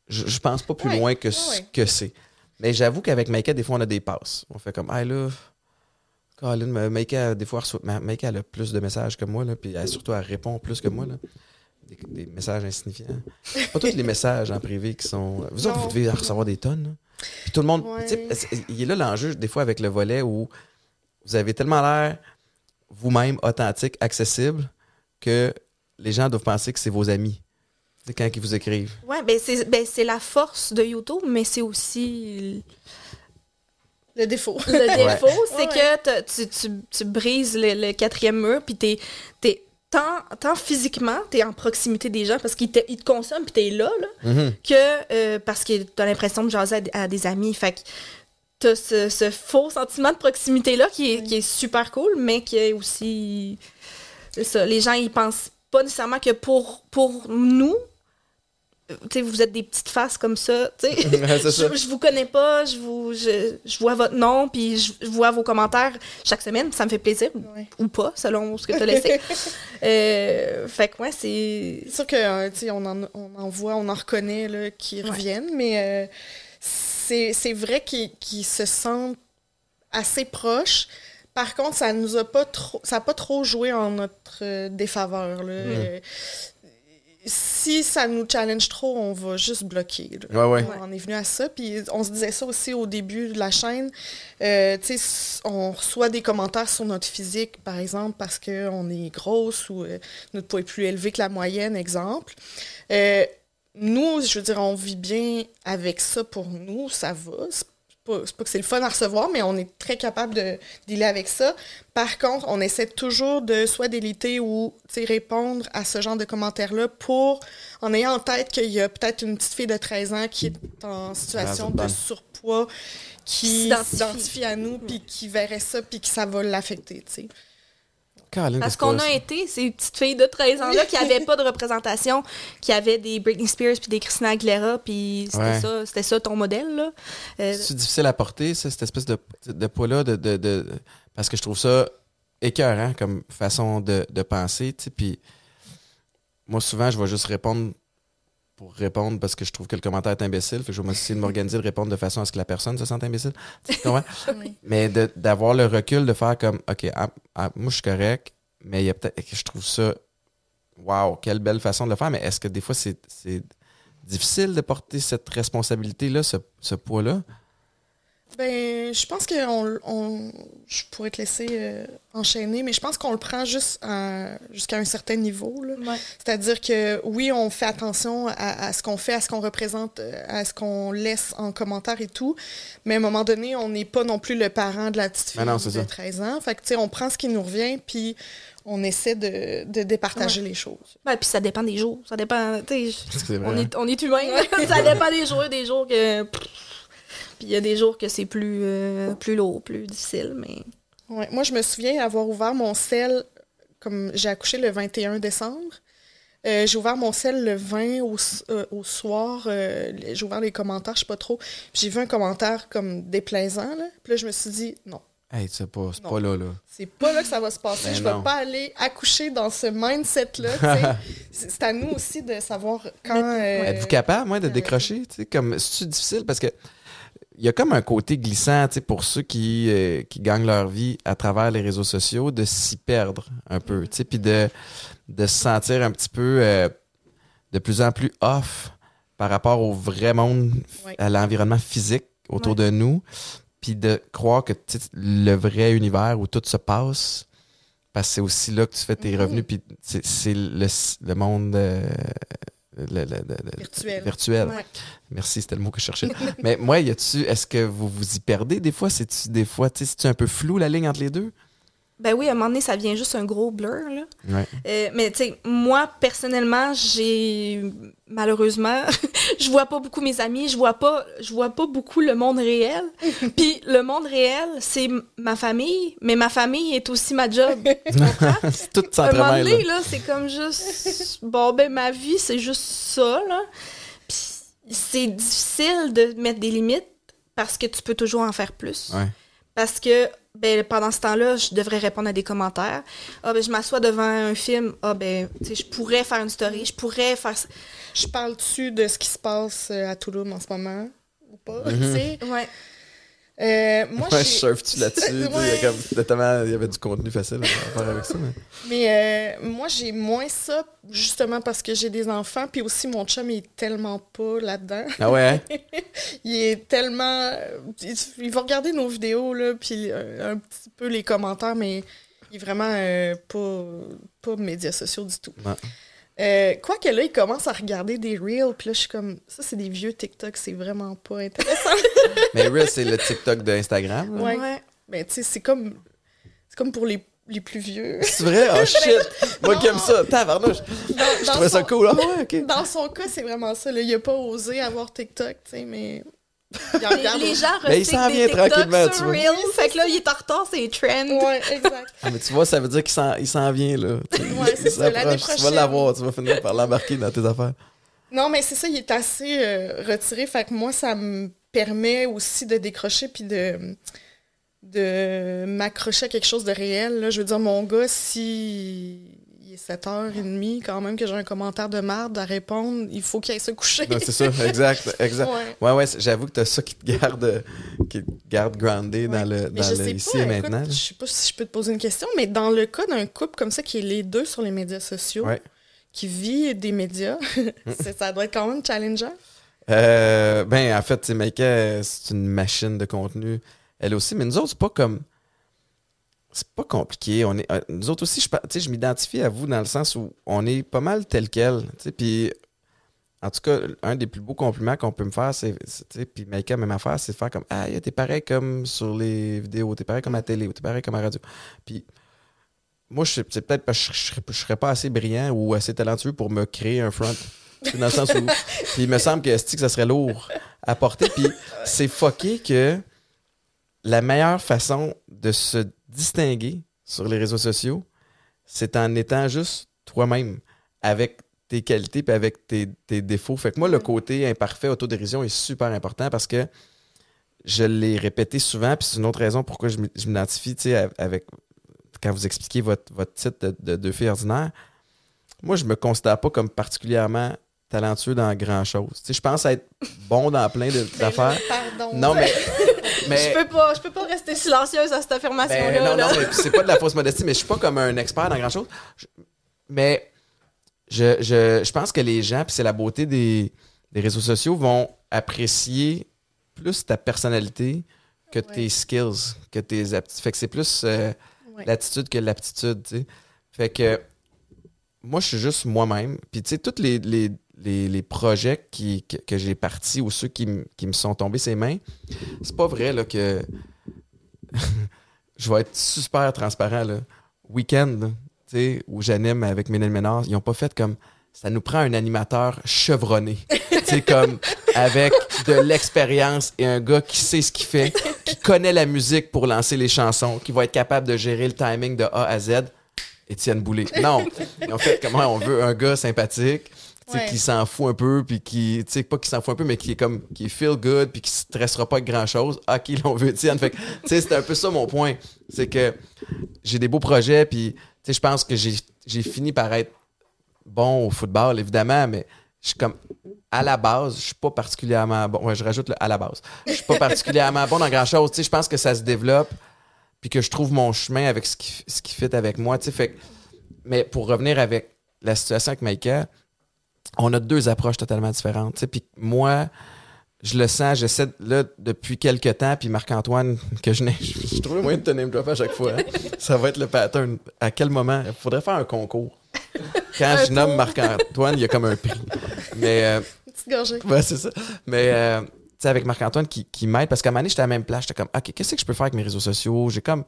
Je, je pense pas plus Ouais, loin que ce ouais. que c'est. Mais j'avoue qu'avec Maïka, des fois, on a des passes. On fait comme, ah là. Colin, Ma- Maïka, des fois, elle reçoit- Ma- Maïka, elle a plus de messages que moi, là, puis elle, surtout, elle répond plus que moi. Là. Des, des messages insignifiants. Pas tous les messages en privé qui sont. Vous autres, Non. vous devez en recevoir des tonnes. là. Puis tout le monde. Ouais. Il est là l'enjeu, des fois, avec le volet où vous avez tellement l'air vous-même authentique, accessible, que les gens doivent penser que c'est vos amis. C'est quand ils vous écrivent. Ouais, ben c'est ben, c'est la force de YouTube, mais c'est aussi Le défaut. le défaut, c'est Ouais. que tu, tu, tu brises le, le quatrième mur, puis t'es t'es tant, tant physiquement, t'es en proximité des gens parce qu'ils te, ils te consomment, puis t'es là, là Mhm. que euh, parce que t'as l'impression de jaser à, des- à des amis. Fait que t'as ce, ce faux sentiment de proximité-là qui est, qui est super cool, mais qui est aussi. Ça. Les gens, ils pensent pas nécessairement que pour, pour nous, vous êtes des petites faces comme ça, tu sais. Ouais, c'est ça. je, je vous connais pas, je vous je, je vois votre nom, puis je, je vois vos commentaires chaque semaine, ça me fait plaisir, Ouais. ou pas, selon ce que tu as laissé. Euh, fait que ouais, c'est. C'est sûr que euh, tu sais, on en, on en voit, on en reconnaît là, qui Ouais. reviennent, mais euh, c'est c'est vrai qu'ils se sentent assez proches. Par contre, ça nous a pas trop, ça a pas trop joué en notre défaveur. là. Euh, si ça nous challenge trop, on va juste bloquer. là. Ouais, ouais. On est venu à ça. Puis on se disait ça aussi au début de la chaîne. Euh, on reçoit des commentaires sur notre physique, par exemple, parce qu'on est grosse ou euh, notre poids est plus élevé que la moyenne, exemple. Euh, nous, je veux dire, on vit bien avec ça pour nous, ça va. C'est pas, pas que c'est le fun à recevoir, mais on est très capable de dealer avec ça. Par contre, on essaie toujours de soit déliter ou tu sais, répondre à ce genre de commentaires-là pour, en ayant en tête qu'il y a peut-être une petite fille de 13 ans qui est en situation de surpoids, qui S'identifie. s'identifie à nous, puis qui verrait ça, puis que ça va l'affecter, Parce qu'on a été ces petites filles de 13 ans-là qui n'avaient pas de représentation, qui avaient des Britney Spears puis des Christina Aguilera, puis c'était Ouais. ça, c'était ça ton modèle, là. Euh, C'est difficile à porter, ça, cette espèce de, de poids-là, de, de, de- parce que je trouve ça écœurant comme façon de, de penser. Puis moi, souvent, je vais juste répondre pour répondre parce que je trouve que le commentaire est imbécile. Fait que je vais essayer de m'organiser de répondre de façon à ce que la personne se sente imbécile. Oui. Mais de- d'avoir le recul de faire comme, OK, ah, ah, moi, je suis correct, mais il y a peut-être je trouve ça, wow, quelle belle façon de le faire. Mais est-ce que des fois, c'est c'est difficile de porter cette responsabilité-là, ce, ce poids-là? Ben, je pense que on, on- je pourrais te laisser euh, enchaîner, mais je pense qu'on le prend juste jusqu'à un certain niveau. Ouais. C'est-à-dire que oui, on fait attention à, à ce qu'on fait, à ce qu'on représente, euh, à ce qu'on laisse en commentaire et tout. Mais à un moment donné, on n'est pas non plus le parent de la petite fille Ah non, c'est de ça. 13 ans. Fait que, tu sais, on prend ce qui nous revient, puis on essaie de, de départager les choses. Ouais, puis ça dépend des jours. Ça dépend. on, est, on est humain. ça dépend des jours. Des jours que. Puis il y a des jours que c'est plus, euh, plus lourd, plus difficile. Mais. Ouais. Moi, je me souviens avoir ouvert mon sel, comme j'ai accouché le 21 décembre. Euh, j'ai ouvert mon sel le 20 au, s- euh, au soir. euh, j'ai ouvert les commentaires, je sais pas trop. Puis J'ai vu un commentaire comme déplaisant. Là. Puis là, je me suis dit, non, Hey, c'est pas, pas là, là. c'est pas là que ça va se passer. Ben je non. vais pas aller accoucher dans ce mindset-là. c'est à nous aussi de savoir quand. euh, Êtes-vous capable, moi, de décrocher? tu sais, Comme, c'est difficile? Parce que il y a comme un côté glissant tu sais, pour ceux qui, euh, qui gagnent leur vie à travers les réseaux sociaux de s'y perdre un peu, tu sais, puis de, de se sentir un petit peu euh, de plus en plus off par rapport au vrai monde, Ouais. à l'environnement physique autour Ouais. de nous, puis de croire que le vrai univers où tout se passe, parce que c'est aussi là que tu fais tes Mhm. revenus, puis c'est c'est le, le monde euh, le- le- le- le- Virtuel. virtuel. Ouais. Merci, c'était le mot que je cherchais. Mais moi, y a-tu, est-ce que vous vous y perdez des fois? C'est-tu des fois, tu sais, c'est-tu un peu flou la ligne entre les deux? Ben oui, à un moment donné, ça devient juste un gros blur. Là. Ouais. Euh, mais tu sais, moi, personnellement, j'ai malheureusement, je vois pas beaucoup mes amis, je vois pas, je vois pas beaucoup le monde réel. Puis le monde réel, c'est ma famille, mais ma famille est aussi ma job. C'est tout À un moment donné, là. là, c'est comme juste, bon ben ma vie, c'est juste ça là. Puis c'est difficile de mettre des limites parce que tu peux toujours en faire plus. Ouais. Parce que ben, pendant ce temps-là, je devrais répondre à des commentaires. Ah, ben, je m'assois devant un film. Ah, ben, tu sais, je pourrais faire une story. Je pourrais faire. ça. Je parle-tu de ce qui se passe euh, à Toulouse en ce moment? Ou pas? Tu sais? Ouais. Euh, moi, Ouais, je surfe-tu là-dessus? sais, Il y Ouais. il avait du contenu facile à faire avec ça. Mais... Mais euh, moi, j'ai moins ça, justement parce que j'ai des enfants, puis aussi mon chum il est tellement pas là-dedans. Ah ouais? hein? Il est tellement... Il, il va regarder nos vidéos, là, puis euh, un petit peu les commentaires, mais il est vraiment euh, pas, pas médias sociaux du tout. Euh, Quoique là, il commence à regarder des reels, puis là, je suis comme... Ça, c'est des vieux TikTok, c'est vraiment pas intéressant. Mais Reel, c'est le TikTok d'Instagram. Ouais. Ouais. Mais tu sais, c'est comme... C'est comme pour les, les plus vieux. C'est vrai? Oh shit! Moi qui aime ça, tabarnouche! Je trouvais ça cool. Ah ouais, ok. Dans son cas, c'est vraiment ça. Là. Il a pas osé avoir TikTok, tu sais, mais. Les, les gens Mais il s'en vient tranquillement, tu sur vois. Reel. Fait que là, il est en retard, c'est trend. Ouais, exact. Ah, mais tu vois, ça veut dire qu'il s'en, il s'en vient, là. Tu sais, Ouais, il c'est ça, l'année s'approche. Tu vas l'avoir, tu vas finir par l'embarquer dans tes affaires. Non, mais c'est ça, il est assez euh, retiré. Fait que moi, ça me permet aussi de décrocher puis de, de m'accrocher à quelque chose de réel. Là. Je veux dire, mon gars, si il est 7h30, quand même, que j'ai un commentaire de merde à répondre, il faut qu'il aille se coucher. Non, c'est ça, exact, exact. Ouais. Ouais, ouais, j'avoue que t'as ça qui te garde, qui te garde groundé dans le, dans je le sais ici pas, et écoute, maintenant. je sais pas si je peux te poser une question, mais dans le cas d'un couple comme ça qui est les deux sur les médias sociaux, Ouais. qui vit des médias, c'est- ça doit être quand même challengeant. Euh, ben, en fait, Maïka, c'est une machine de contenu. Elle aussi, mais nous autres, c'est pas comme. C'est pas compliqué. On est, euh, nous autres aussi, je, je m'identifie à vous dans le sens où on est pas mal tel quel. Puis, en tout cas, un des plus beaux compliments qu'on peut me faire, c'est. Puis Maïka, même affaire, c'est de faire comme Ah, t'es pareil comme sur les vidéos, t'es pareil comme à la télé, ou t'es pareil comme à la radio. Puis, moi, je sais- c'est peut-être parce que je, je, serais- pas assez brillant ou assez talentueux pour me créer un front. Dans le sens où. Puis il me semble que, que ça serait lourd à porter. Puis c'est fucké que la meilleure façon de se distinguer sur les réseaux sociaux, c'est en étant juste toi-même, avec tes qualités puis avec tes, défauts. Fait que moi, le côté imparfait, autodérision est super important parce que je l'ai répété souvent, puis c'est une autre raison pourquoi je m'identifie, avec quand vous expliquez votre, votre titre de, de deux filles. Moi, je me considère pas comme particulièrement talentueux dans grand chose. Tu sais, je pense être bon dans plein Mais d'affaires. Pardon. Non, mais. mais Je peux pas, je peux pas rester silencieuse à cette affirmation-là. ben, non, là. non, mais c'est pas de la fausse modestie, mais je suis pas comme un expert dans grand chose. Je- mais je, je, je pense que les gens, puis c'est la beauté des, des réseaux sociaux, vont apprécier plus ta personnalité que tes skills, que tes aptitudes. Fait que c'est plus euh, Ouais. l'attitude que l'aptitude, tu sais. Fait que moi, je suis juste moi-même. Puis, tu sais, tous les, les, les, les projets que, j'ai partis ou ceux qui, me sont tombés ses mains, c'est pas vrai que je vais être super transparent. Là. Week-end, où j'anime avec Ménel Ménard, ils ont pas fait comme ça nous prend un animateur chevronné. sais, comme avec de l'expérience et un gars qui sait ce qu'il fait, qui connaît la musique pour lancer les chansons, qui va être capable de gérer le timing de A à Z. Étienne Boulay. Non. Ont fait comment on veut un gars sympathique, Ouais. qui s'en fout un peu, puis qui, tu sais, pas qui s'en fout un peu, mais qui est comme, qui feel good, puis qui se stressera pas avec grand chose. Ah, qui l'on veut, Étienne. Fait tu sais, c'est un peu ça mon point. C'est que j'ai des beaux projets, puis, tu sais, je pense que j'ai j'ai fini par être bon au football, évidemment, mais je suis comme, à la base, je suis pas particulièrement bon. Ouais, je rajoute le à la base. Je suis pas particulièrement bon dans grand chose. Tu sais, je pense que ça se développe, puis que je trouve mon chemin avec ce qui, ce qui fit avec moi. Tu sais, fait mais pour revenir avec la situation avec Maïka, on a deux approches totalement différentes. tu sais. Puis moi, je le sens, j'essaie là depuis quelques temps, puis Marc-Antoine, que je n'ai. Je trouve le moyen de te name dropper à chaque fois. hein. Ça va être le pattern. À quel moment? Il faudrait faire un concours. Quand je nomme Marc-Antoine, il y a comme un prix. Mais euh, Une petite gorgée. Ouais, c'est ça. Mais, euh, tu sais, avec Marc-Antoine qui, qui m'aide, parce qu'à un moment donné, j'étais à la même place. J'étais comme, OK, qu'est-ce que je peux faire avec mes réseaux sociaux? J'ai comme,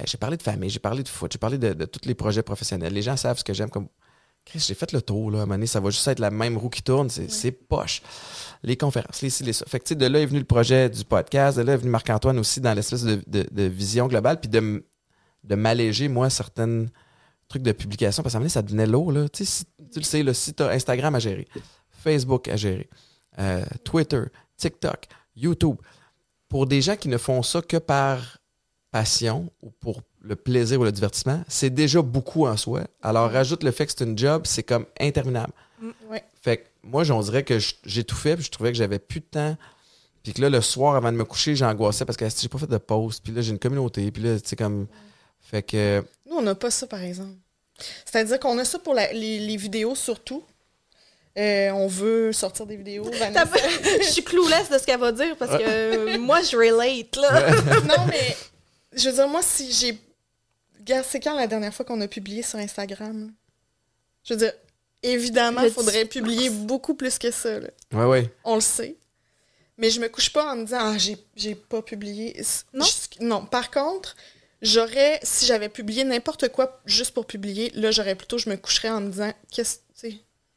euh, j'ai parlé de famille, j'ai parlé de foot, j'ai parlé de, de tous les projets professionnels. Les gens savent ce que j'aime. Comme, Chris, j'ai fait le tour, là. À un moment donné, ça va juste être la même roue qui tourne. C'est poche. Les conférences, les les. Fait que, tu de là est venu le projet du podcast. De là est venu Marc-Antoine aussi dans l'espèce de, de- de vision globale. Puis de, de m'alléger, moi, certaines trucs de publication. Parce qu'à un moment donné, ça devenait lourd, là. Tu sais, si- tu le sais, là, si t'as Instagram à gérer, Facebook à gérer, euh, Twitter, TikTok, YouTube. Pour des gens qui ne font ça que par passion ou pour le plaisir ou le divertissement, c'est déjà beaucoup en soi. Alors, rajoute le fait que c'est une job, c'est comme interminable. Ouais. Fait que moi, on dirait que j'ai tout fait, puis je trouvais que j'avais plus de temps. Puis que là, le soir, avant de me coucher, j'angoissais parce que j'ai pas fait de pause. Puis là, j'ai une communauté. Puis là, tu sais, comme. Fait que. Nous, on n'a pas ça, par exemple. C'est-à-dire qu'on a ça pour la- les, les vidéos surtout. Euh, on veut sortir des vidéos. Je suis clueless de ce qu'elle va dire parce que euh, moi, je relate, là. non, mais je veux dire, moi, si j'ai. Regarde, c'est quand la dernière fois qu'on a publié sur Instagram? Je veux dire, évidemment, il faudrait publier beaucoup plus que ça. là. Ouais, ouais. On le sait. Mais je me couche pas en me disant, ah, j'ai, j'ai pas publié. Non? je- non. Par contre, j'aurais, si j'avais publié n'importe quoi juste pour publier, là, j'aurais plutôt, je me coucherais en me disant, qu'est-ce, tu sais,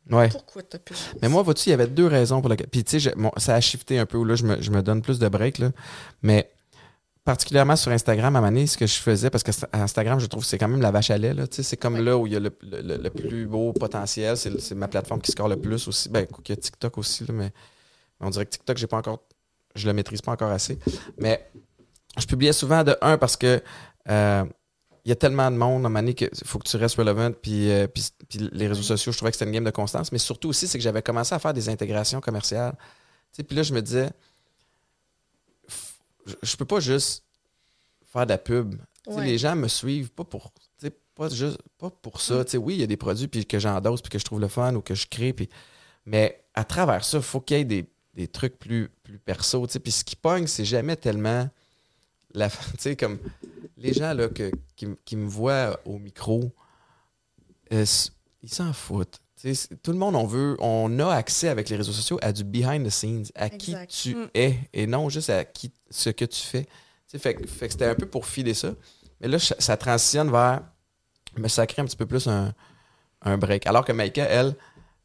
Ouais. pourquoi t'as publié? Mais moi, vois-tu, il y avait deux raisons pour lesquelles. Puis, tu sais, bon, ça a shifté un peu, où là, je me, je me donne plus de break, là. Mais, particulièrement sur Instagram, à un moment donné, ce que je faisais, parce que Instagram, je trouve, c'est quand même la vache à lait, là. C'est comme Ouais. là où il y a le, le- le- le plus beau potentiel. C'est c'est ma plateforme qui score le plus aussi. Ben, qu'il y a TikTok aussi, là, mais on dirait que TikTok, j'ai pas encore. Je le maîtrise pas encore assez. Mais, je publiais souvent de un parce que. euh, il y a tellement de monde à un moment donné qu'il faut que tu restes relevant. Puis, euh, puis, puis les réseaux sociaux, je trouvais que c'était une game de constance. Mais surtout aussi, c'est que j'avais commencé à faire des intégrations commerciales. Puis là, je me disais, je, je peux pas juste faire de la pub. Ouais. Les gens me suivent pas pour, pas juste, pas pour ça. Sais, oui, il y a des produits puis que j'endosse puis que je trouve le fun ou que je crée. Puis, mais à travers ça, il faut qu'il y ait des, des trucs plus, plus perso. Puis ce qui pogne, c'est jamais tellement la, comme les gens là, que, qui, qui me voient au micro, euh, ils s'en foutent. Tout le monde, on veut, on a accès avec les réseaux sociaux à du behind the scenes, à qui tu Mm. es et non juste à qui, ce que tu fais. Tu sais, fait, que- fait que c'était un peu pour filer ça. Mais là, ça, ça transitionne vers me sacrer un petit peu plus un, un break. Alors que Maïka, elle,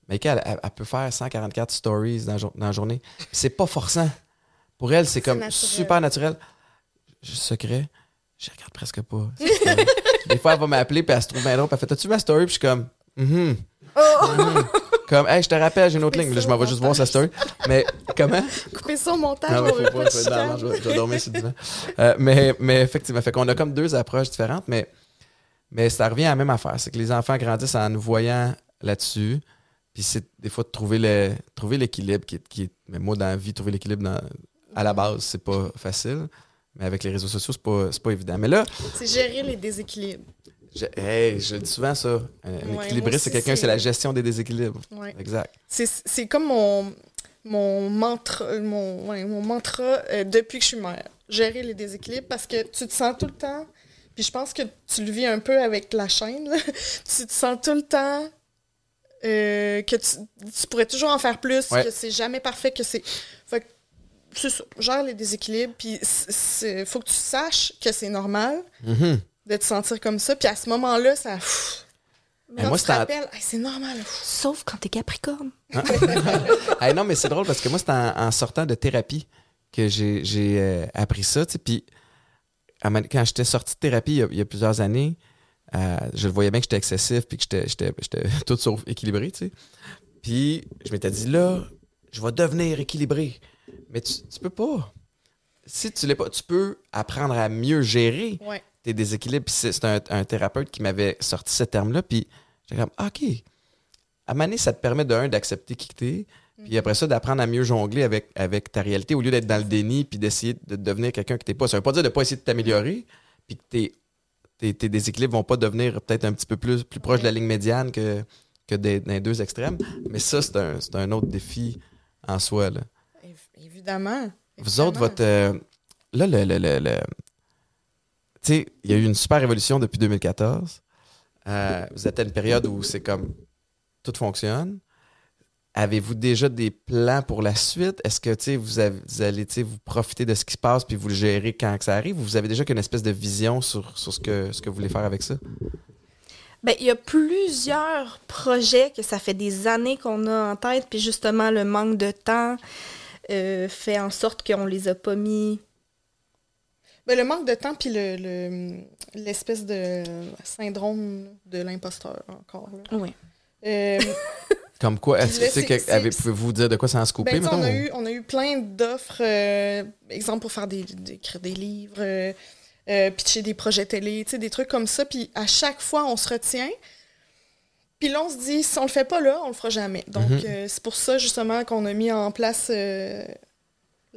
Maïka, elle, elle- elle peut faire 144 stories dans, dans la journée. C'est pas forçant. Pour elle, c'est comme naturel. super naturel. Juste secret, je regarde presque pas. Des fois, elle va m'appeler, puis elle se trouve bien drôle, puis elle fait T'as-tu vu ma story? Puis je suis comme Mhm. Comme, hey, je te rappelle, j'ai une autre Coupez ligne. Là, je ça m'en vais juste voir sa story. Mais comment? Couper ça au montage, non, mais faut pas non, je, vais, je vais dormir sur le divan. Euh, mais, mais effectivement, fait qu'on a comme deux approches différentes, mais, mais ça revient à la même affaire. C'est que les enfants grandissent en nous voyant là-dessus. Puis c'est des fois de trouver le trouver l'équilibre qui est, qui Mais moi, dans la vie, trouver l'équilibre dans- à la base, c'est pas facile. Mais avec les réseaux sociaux, c'est pas, c'est pas évident. Mais là, C'est gérer les déséquilibres. Je, hey, je dis souvent ça. Un, Ouais, équilibriste, c'est quelqu'un, c'est- la gestion des déséquilibres. Ouais. Exact. C'est comme mon, mon mantra, mon, ouais, mon mantra euh, depuis que je suis mère. Gérer les déséquilibres parce que tu te sens tout le temps, puis je pense que tu le vis un peu avec la chaîne, là. tu te sens tout le temps euh, que tu, tu pourrais toujours en faire plus, que c'est jamais parfait, que c'est. Gère les déséquilibres, puis il faut que tu saches que c'est normal Mhm. De te sentir comme ça, puis à ce moment-là, ça. pff, Mais quand moi, tu te c'est en- Hey, c'est normal. pff. Sauf quand t'es Capricorne. Hey, non, mais c'est drôle parce que moi, c'est en, en sortant de thérapie que j'ai j'ai, euh, appris ça. Puis, quand j'étais sorti de thérapie il y a, il y a plusieurs années, euh, je le voyais bien que j'étais excessif puis que j'étais- j'étais j'étais tout sauf équilibré. tu sais. Puis, je m'étais dit, là, je vais devenir équilibré. Mais tu, tu peux pas. Si tu l'es pas, tu peux apprendre à mieux gérer Ouais. Tes déséquilibres. Puis c'est un, un thérapeute qui m'avait sorti ce terme-là. Puis j'ai comme, ah, OK. À ça te permet de un, d'accepter qui t'es. Puis après ça, d'apprendre à mieux jongler avec, avec ta réalité au lieu d'être dans le déni puis d'essayer de devenir quelqu'un que t'es pas. Ça veut pas dire de pas essayer de t'améliorer puis que tes, tes, tes déséquilibres vont pas devenir peut-être un petit peu plus, plus proche de la ligne médiane que, que des, dans les deux extrêmes. Mais ça, c'est un, c'est un autre défi en soi. Là. Évidemment. Vous autres, votre. euh, là, le. le, le, le- tu sais, il y a eu une super évolution depuis 2014. Euh, vous êtes à une période où c'est comme. Tout fonctionne. Avez-vous déjà des plans pour la suite? Est-ce que tu vous, vous allez vous profiter de ce qui se passe puis vous le gérer quand ça arrive? Ou vous avez déjà qu'une espèce de vision sur, sur ce, que, ce que vous voulez faire avec ça? Ben, il y a plusieurs projets que ça fait des années qu'on a en tête, puis justement, le manque de temps euh, fait en sorte qu'on les a pas mis. Ben, le manque de temps, puis le, le- l'espèce de syndrome de l'imposteur, encore. Là. Oui. Euh, Comme quoi? Est-ce que, Là, tu sais, c'est- que- pouvez-vous dire de quoi ça en se couper, ben, on, a eu, on a eu plein d'offres, euh, exemple pour faire des, des- écrire des livres, euh, euh, pitcher des projets télé, tu sais, des trucs comme ça. Puis à chaque fois, on se retient. Puis là, on se dit, si on le fait pas là, on le fera jamais. Donc, Mhm. euh, c'est pour ça, justement, qu'on a mis en place euh, la-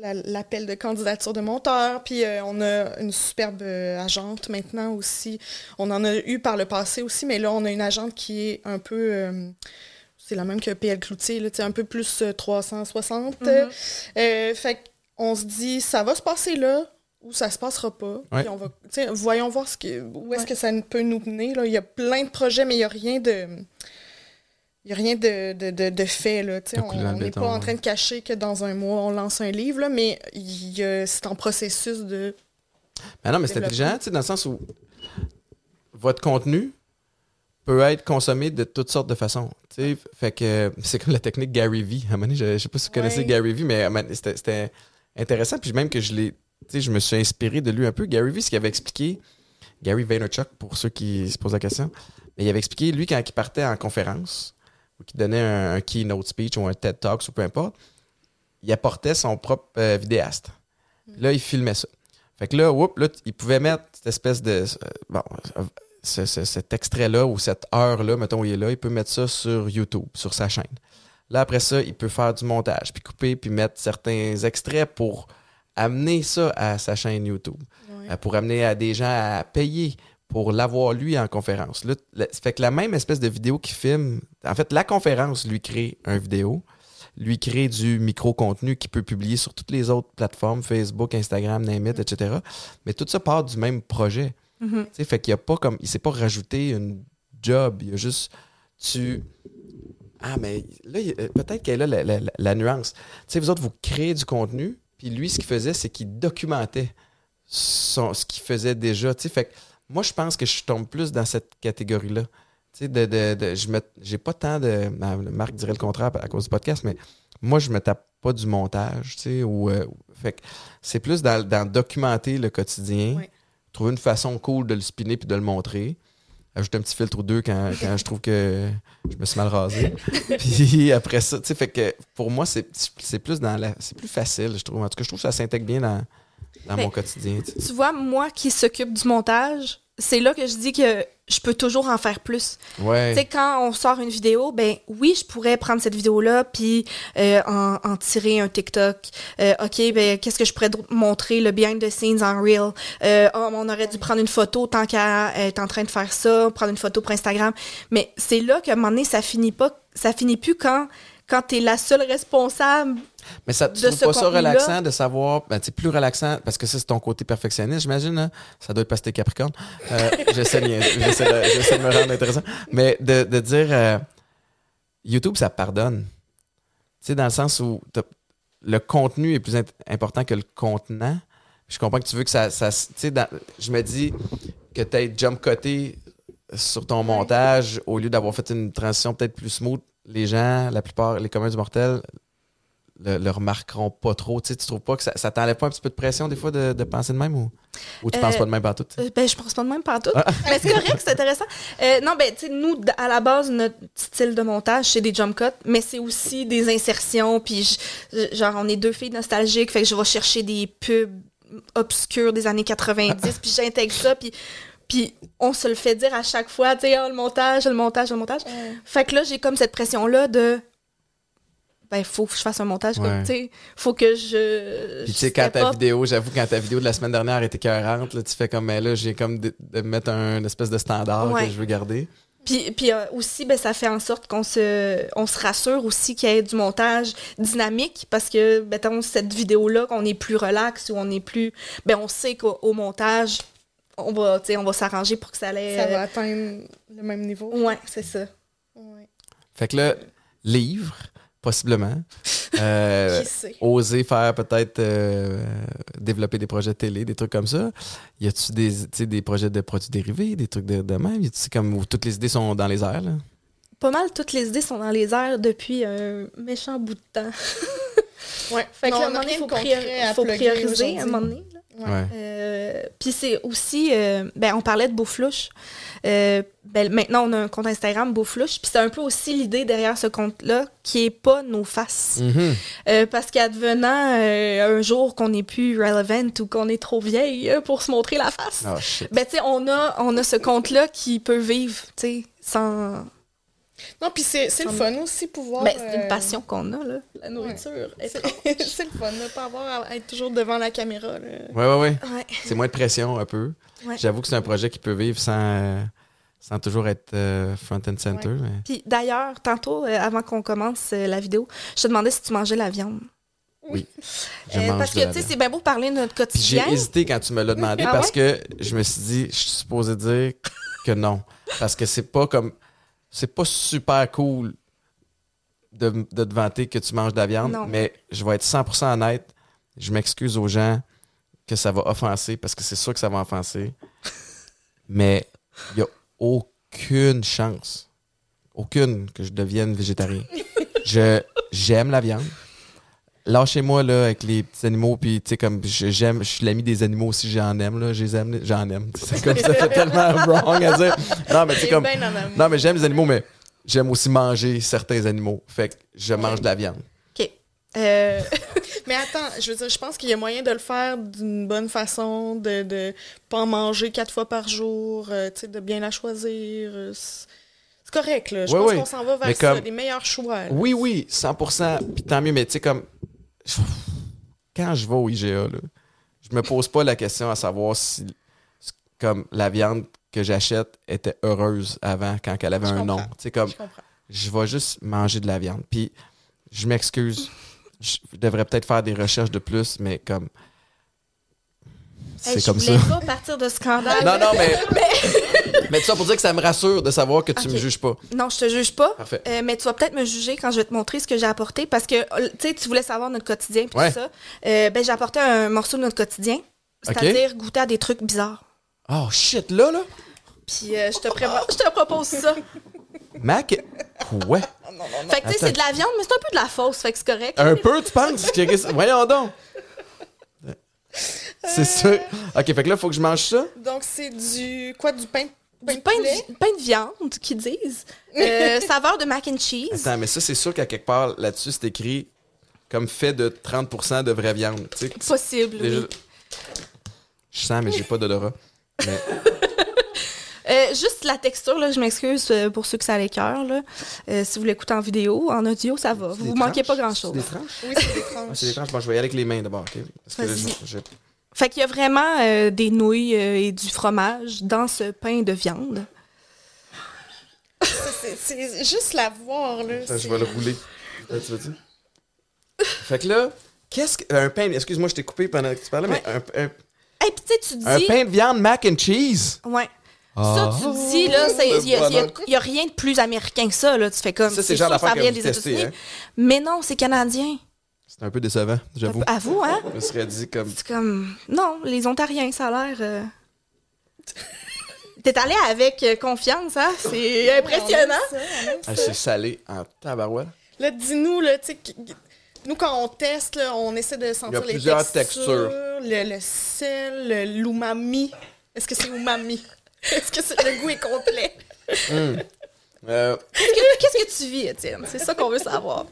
l'appel de candidature de monteur. Puis euh, on a une superbe euh, agente maintenant aussi. On en a eu par le passé aussi, mais là, on a une agente qui est un peu... euh, c'est la même que PL Cloutier, là, un peu plus euh, 360. Mhm. Euh, fait qu'on se dit, ça va se passer là ou ça se passera pas. Ouais. Puis on va, tu sais, voyons voir ce que, où est-ce Ouais. que ça peut nous mener. Là. Il y a plein de projets, mais il n'y a rien de... Il y a rien de, de, de, de fait. Là, on n'est pas en train de cacher que dans un mois, on lance un livre, là, mais c'est en processus de... Ben non, mais c'est intelligent, tu sais, dans le sens où votre contenu peut être consommé de toutes sortes de façons. Fait que c'est comme la technique Gary Vee. À un moment donné, je, je sais pas si vous connaissez Ouais. Gary Vee, mais c'était intéressant. Puis même que je l'ai. tu sais, Je me suis inspiré de lui un peu. Gary Vee, ce qu'il avait expliqué, Gary Vaynerchuk, pour ceux qui se posent la question, mais il avait expliqué, lui, quand il partait en conférence, ou qu'il donnait un, un keynote speech ou un TED Talks ou peu importe, il apportait son propre euh, vidéaste. Puis Là, il filmait ça. Fait que là, whoop, là, il pouvait mettre cette espèce de. euh, bon, euh, ce- ce- cet extrait-là ou cette heure-là, mettons, où il est là, il peut mettre ça sur YouTube, sur sa chaîne. Là, après ça, il peut faire du montage, puis couper, puis mettre certains extraits pour amener ça à sa chaîne YouTube, pour amener à des gens à payer pour l'avoir lui en conférence. Là, ça fait que la même espèce de vidéo qu'il filme, en fait, la conférence lui crée un vidéo, lui crée du micro-contenu qu'il peut publier sur toutes les autres plateformes, Facebook, Instagram, name it, etc. Mais tout ça part du même projet. Mhm. Sais, fait qu'il y a pas comme. Il s'est pas rajouté une job. Il y a juste. Tu. Ah, mais là, peut-être qu'elle a la, la- la- la nuance. Tu sais, vous autres, vous créez du contenu, puis lui, ce qu'il faisait, c'est qu'il documentait son- ce qu'il faisait déjà. Tu sais, fait que moi, je pense que je tombe plus dans cette catégorie-là. Tu sais, de, de, de- je me, j'ai pas tant de. Marc dirait le contraire à cause du podcast, mais moi, je me tape pas du montage, tu sais, ou. euh, fait que c'est plus dans, dans documenter le quotidien, Ouais. trouver une façon cool de le spinner puis de le montrer. Ajouter un petit filtre ou deux quand, quand je trouve que je me suis mal rasé. puis après ça, tu sais, fait que pour moi, c'est, c'est plus dans la. C'est plus facile, je trouve. En tout cas, je trouve que ça s'intègre bien dans, dans mon quotidien. tu vois, moi qui s'occupe du montage, c'est là que je dis que je peux toujours en faire plus. Ouais. Tu sais, quand on sort une vidéo, ben oui, je pourrais prendre cette vidéo-là puis euh, en, en tirer un TikTok. Euh, OK, ben qu'est-ce que je pourrais montrer, le behind the scenes en real. Euh, oh, on aurait dû prendre une photo tant qu'à être en train de faire ça, prendre une photo pour Instagram. Mais c'est là qu'à un moment donné, ça finit pas, ça finit plus quand quand t'es la seule responsable. Mais ça, tu de trouves pas ça relaxant de savoir, ben, c'est plus relaxant parce que ça, c'est ton côté perfectionniste, j'imagine. hein? Ça doit être parce que t'es Capricorne. Euh, j'essaie, de, me rendre intéressant. Mais de, de dire, euh, YouTube, ça pardonne. Tu sais, dans le sens où le contenu est plus important que le contenant. Je comprends que tu veux que ça. ça tu dans- je me dis que tu aies jump coté sur ton montage au lieu d'avoir fait une transition peut-être plus smooth. Les gens, la plupart, les communs du mortel, le, le remarqueront pas trop. Tu sais, tu trouves pas que ça, ça t'enlève pas un petit peu de pression des fois de, de penser de même ou, ou tu Euh, penses pas de même partout? Euh, Ben, je pense pas de même partout. Ah. Mais c'est correct, c'est intéressant. Euh, non, ben, tu sais, nous, à la base, notre style de montage, c'est des jump cuts, mais c'est aussi des insertions. Puis, je- je- genre, on est deux filles nostalgiques, fait que je vais chercher des pubs obscurs des années 90, puis j'intègre ça, puis. Puis on se le fait dire à chaque fois, tu sais, oh, le montage, le montage, le montage. Fait que là, j'ai comme cette pression-là de. Ben, faut que je fasse un montage, Ouais. comme, tu sais. Faut que je. Puis je tu sais, quand ta vidéo, j'avoue, quand ta vidéo de la semaine dernière était cohérente, là, tu fais comme, mais là, j'ai comme de, de mettre un espèce de standard Ouais. que je veux garder. Puis, puis euh, aussi, ben, ça fait en sorte qu'on se, on se rassure aussi qu'il y ait du montage dynamique parce que, mettons, cette vidéo-là, qu'on est plus relax ou on est plus. Ben, on sait qu'au au montage, on va, on va s'arranger pour que ça allait. Ça va atteindre le même niveau. Ouais, c'est ça. Ouais. Fait que là, livre, possiblement. Euh, Qui sait? oser faire peut-être euh, développer des projets de télé, des trucs comme ça. Y a-tu des, tu sais, des projets de produits dérivés, des trucs de, de même? Y a-tu comme où toutes les idées sont dans les airs? Là? Pas mal toutes les idées sont dans les airs depuis un méchant bout de temps. Ouais. Fait que Non, là, à un on moment a donné, il faut, priori- faut prioriser à un moment donné. là. Ouais. Euh, Puis c'est aussi, euh, ben, on parlait de Beauflouche. Euh, ben, maintenant, on a un compte Instagram, Beauflouche. Puis c'est un peu aussi l'idée derrière ce compte-là, qui est pas nos faces. Mhm. Euh, parce qu'advenant euh, un jour qu'on n'est plus relevant ou qu'on est trop vieille pour se montrer la face, Ah, ben, tu sais, on a, on a ce compte-là qui peut vivre, tu sais, sans... Non, puis c'est c'est le fun aussi pouvoir. Ben, c'est euh, une passion qu'on a, là, la nourriture. C'est le fun, de pas avoir à être toujours devant la caméra. là. Ouais, ouais, ouais. Ouais. C'est moins de pression un peu. Ouais. J'avoue que c'est un projet qui peut vivre sans, euh, sans toujours être euh, front and center. Ouais. Mais... Puis d'ailleurs, tantôt, euh, avant qu'on commence euh, la vidéo, je te demandais si tu mangeais la viande. Oui. Je Euh, mange parce que, tu sais, c'est bien beau parler de notre Puis j'ai quotidien. hésité quand tu me l'as demandé Ah parce que je me suis dit, je suis supposé dire que non. Parce que c'est pas comme. C'est pas super cool de, de te vanter que tu manges de la viande, Non. mais je vais être 100% honnête. Je m'excuse aux gens que ça va offenser parce que c'est sûr que ça va offenser. mais il y a aucune chance, aucune que je devienne végétarien. Je j'aime la viande. Lâchez-moi là avec les petits animaux puis tu sais comme je- j'aime je suis l'ami des animaux aussi j'en aime là, j'en aime. C'est comme ça fait tellement wrong à dire. Non mais Et comme non mais j'aime les animaux mais j'aime aussi manger certains animaux. Fait que je mange de la viande. OK. Euh, Mais attends, je veux dire, je pense qu'il y a moyen de le faire d'une bonne façon, de ne pas en manger quatre fois par jour, euh, tu sais, de bien la choisir. euh, c'est c'est correct, là. Je Oui, pense oui. qu'on s'en va vers Mais ça, comme- les meilleurs choix. là. Oui oui, 100% puis tant mieux mais tu sais comme quand je vais au IGA là, je me pose pas la question à savoir si comme la viande que j'achète était heureuse avant quand elle avait Je un nom. comprends. Sais comme Je je vais juste manger de la viande. Puis, je m'excuse. Je devrais peut-être faire des recherches de plus, mais comme. C'est hey, comme je ça. voulais pas partir de scandale. Non, non, mais. mais tout ça pour dire que ça me rassure de savoir que tu Ok. me juges pas. Non, je te juge pas. Parfait. Euh, mais tu vas peut-être me juger quand je vais te montrer ce que j'ai apporté parce que euh, tu sais, tu voulais savoir notre quotidien puis Ouais. tout ça. Euh, ben j'ai apporté un morceau de notre quotidien, c'est-à-dire goûter à des trucs bizarres. Oh shit, là, là. Puis euh, je te je te propose ça. Mac. Ouais. Fait que tu sais, c'est de la viande, mais c'est un peu de la fausse, fait que c'est correct. Un peu, tu penses? Voyons donc. C'est ça. Ok, fait que là, il faut que je mange ça. Donc, c'est du. Quoi, du pain, Du de pain de, pain de viande, qu'ils disent. Euh, saveur de mac and cheese. Attends, mais ça, c'est sûr qu'à quelque part, là-dessus, c'est écrit comme fait de 30% de vraie viande. Tu sais, Possible, oui. Je sens, mais j'ai pas d'odorat. Mais Euh, juste la texture, là, je m'excuse euh, pour ceux que ça a les cœurs. là. Euh, si vous l'écoutez en vidéo, en audio, ça va. c'est Vous des manquez pas grand-chose. C'est des tranches? Oui, c'est des Ah, tranches. c'est des tranches. Bon, je vais y aller avec les mains d'abord, OK? Parce que là, Vas-y. je- je- Fait qu'il y a vraiment euh, des nouilles euh, et du fromage dans ce pain de viande. C'est- juste la voir, là. je vais le rouler. Tu vois-tu? Fait que là, qu'est-ce que. Un pain. Excuse-moi, je t'ai coupé pendant que tu parlais, mais un, un- Hey, puis tu sais, tu dis. un pain de viande mac and cheese? Ouais. Ah. Ça, tu te dis, là, il n'y a, Voilà. y a rien de plus américain que ça, là. Tu fais comme. Ça, c'est genre sûr, ça que vient des États-Unis. hein? Mais non, c'est canadien. C'est un peu décevant, j'avoue. À vous, hein? Je me serais dit comme. C'est comme. Non, les Ontariens, ça a l'air. euh, T'es allé avec euh, confiance, hein? C'est impressionnant. Ah, c'est salé en tabarouette. Là, dis-nous, là, tu nous, quand on teste, là, on essaie de sentir les plusieurs textures, textures. Le, le sel, le- l'umami. Est-ce que c'est umami? Est-ce que c'est- le goût est complet? Euh, Qu'est-ce que- Qu'est-ce que tu vis, Étienne? C'est ça qu'on veut savoir.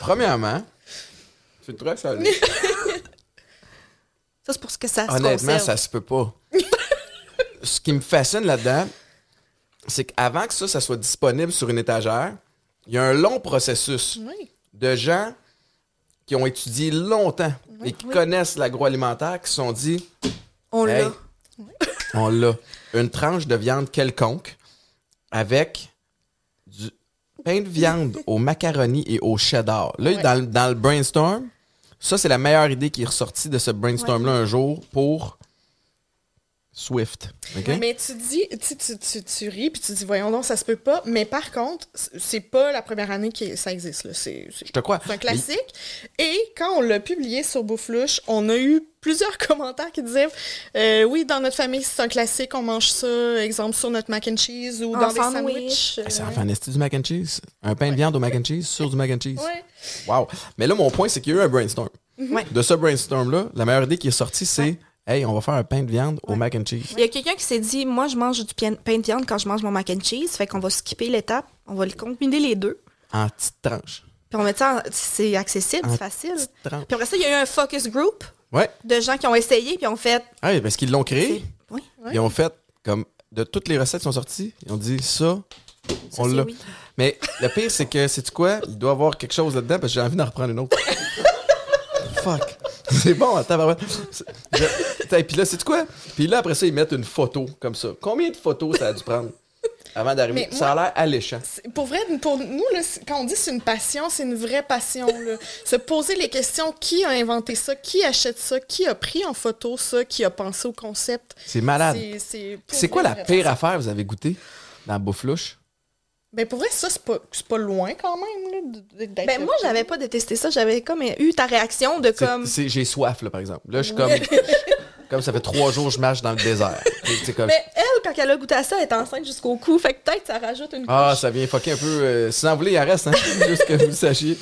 premièrement, c'est très salé. Ça, c'est pour ce que ça se Honnêtement, conserve. ça se peut pas. Ce qui me fascine là-dedans, c'est qu'avant que ça, ça soit disponible sur une étagère, il y a un long processus Oui. de gens qui ont étudié longtemps et qui connaissent l'agroalimentaire, qui se sont dit On Hey, l'a. on l'a. Une tranche de viande quelconque avec pain de viande au macaroni et au cheddar. Là, Ouais. dans, le- dans le brainstorm, ça, c'est la meilleure idée qui est ressortie de ce brainstorm-là un jour pour Swift. Mais tu dis, tu, tu, tu, tu ris, puis tu dis, voyons donc, ça se peut pas. Mais par contre, c'est pas la première année que ça existe. là. C'est c'est- Je te crois. c'est un classique. Et quand on l'a publié sur Bouflouche, on a eu plusieurs commentaires qui disaient euh, Oui, dans notre famille, c'est un classique, on mange ça, exemple, sur notre mac and cheese ou En dans des sandwich. sandwichs. En fait un esti du mac and cheese. Un pain de viande au mac and cheese sur du mac and cheese. Ouais. Wow. Mais là, mon point, c'est qu'il y a eu un brainstorm. Ouais. De ce brainstorm-là, la meilleure idée qui est sortie, c'est Hey, on va faire un pain de viande au mac and cheese. Il y a quelqu'un qui s'est dit Moi, je mange du pain de viande quand je mange mon mac and cheese. Fait qu'on va skipper l'étape. On va le combiner les deux. En petites tranches. Puis on met ça. en- C'est accessible, c'est facile. tranches. Puis après ça, il y a eu un focus group Ouais. de gens qui ont essayé. Puis ont fait. Ah, parce qu'ils l'ont créé. c'est- Oui, Ils ont fait comme de toutes les recettes qui sont sorties, ils ont dit ça, ça, on c'est l'a. oui. Mais le pire, c'est que, sais-tu quoi? Il doit y avoir quelque chose là-dedans parce que j'ai envie d'en reprendre une autre. Fuck. C'est bon, attends. C'est- Attends, Puis là, sais-tu quoi? Puis là, après ça, ils mettent une photo comme ça. Combien de photos ça a dû prendre avant d'arriver? Ça a l'air alléchant. C'est- Pour vrai, pour nous, là, c'est- quand on dit c'est une passion, c'est une vraie passion. là. Se poser les questions qui a inventé ça, qui achète ça, qui a pris en photo ça, qui a pensé au concept? C'est malade. C'est- C'est C'est quoi la pire passion. affaire que vous avez goûté dans la bouffe louche? Ben pour vrai, ça, c'est pas, c'est pas loin quand même. Là, Ben, moi, j'avais pas détesté ça. J'avais comme eu ta réaction de comme. c'est- J'ai soif, là, par exemple. Là, je suis comme. comme ça fait trois jours que je marche dans le désert. Comme. Mais elle, quand elle a goûté à ça, elle est enceinte jusqu'au cou. Fait que peut-être ça rajoute une Ah, couche. ça vient fucker un peu. euh, si vous voulez, il en reste, hein? Juste que vous le sachiez.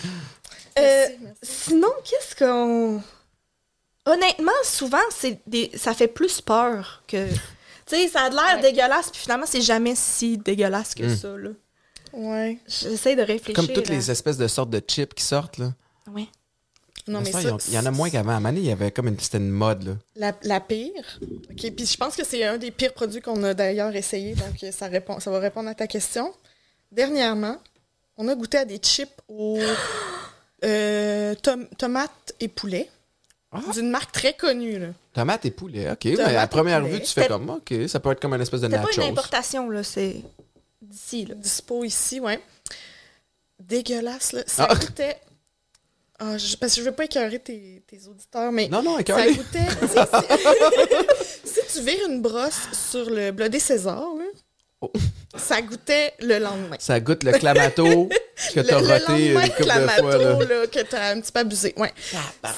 Euh, Merci, merci. Sinon, qu'est-ce qu'on. Honnêtement, souvent, c'est des... ça fait plus peur que. Tu sais, ça a de l'air Ouais. dégueulasse, puis finalement, c'est jamais si dégueulasse que Mm. ça, là. Ouais. J'essaie de réfléchir. Comme toutes là. les espèces de sortes de chips qui sortent, là. Ouais. Non, mais Ça, ça, il y en- il y en a moins qu'avant. À Mané, il y avait comme une, c'était une mode, là. La, la pire. OK, puis je pense que c'est un des pires produits qu'on a d'ailleurs essayé, donc ça, répond, ça va répondre à ta question. Dernièrement, on a goûté à des chips aux euh, tom- tomates et poulet. Ah. D'une marque très connue, là. Tomate et poulet, OK. Tomate mais à première vue, tu fais comme, OK, ça peut être comme une espèce de C'est pas nachos. une importation, là, c'est d'ici, là. Dispo ici, ouais. Dégueulasse, là. Ça Ah. goûtait... Ah, je- parce que je veux pas écœurer tes, tes auditeurs, mais Non, non, ça tu sais, c'est- si tu vires une brosse sur le blodé César, là, Oh. ça goûtait le lendemain. Ça goûte le clamato que t'as le roté une couple de clamato, fois, là. là, que t'as un petit peu abusé. Ouais.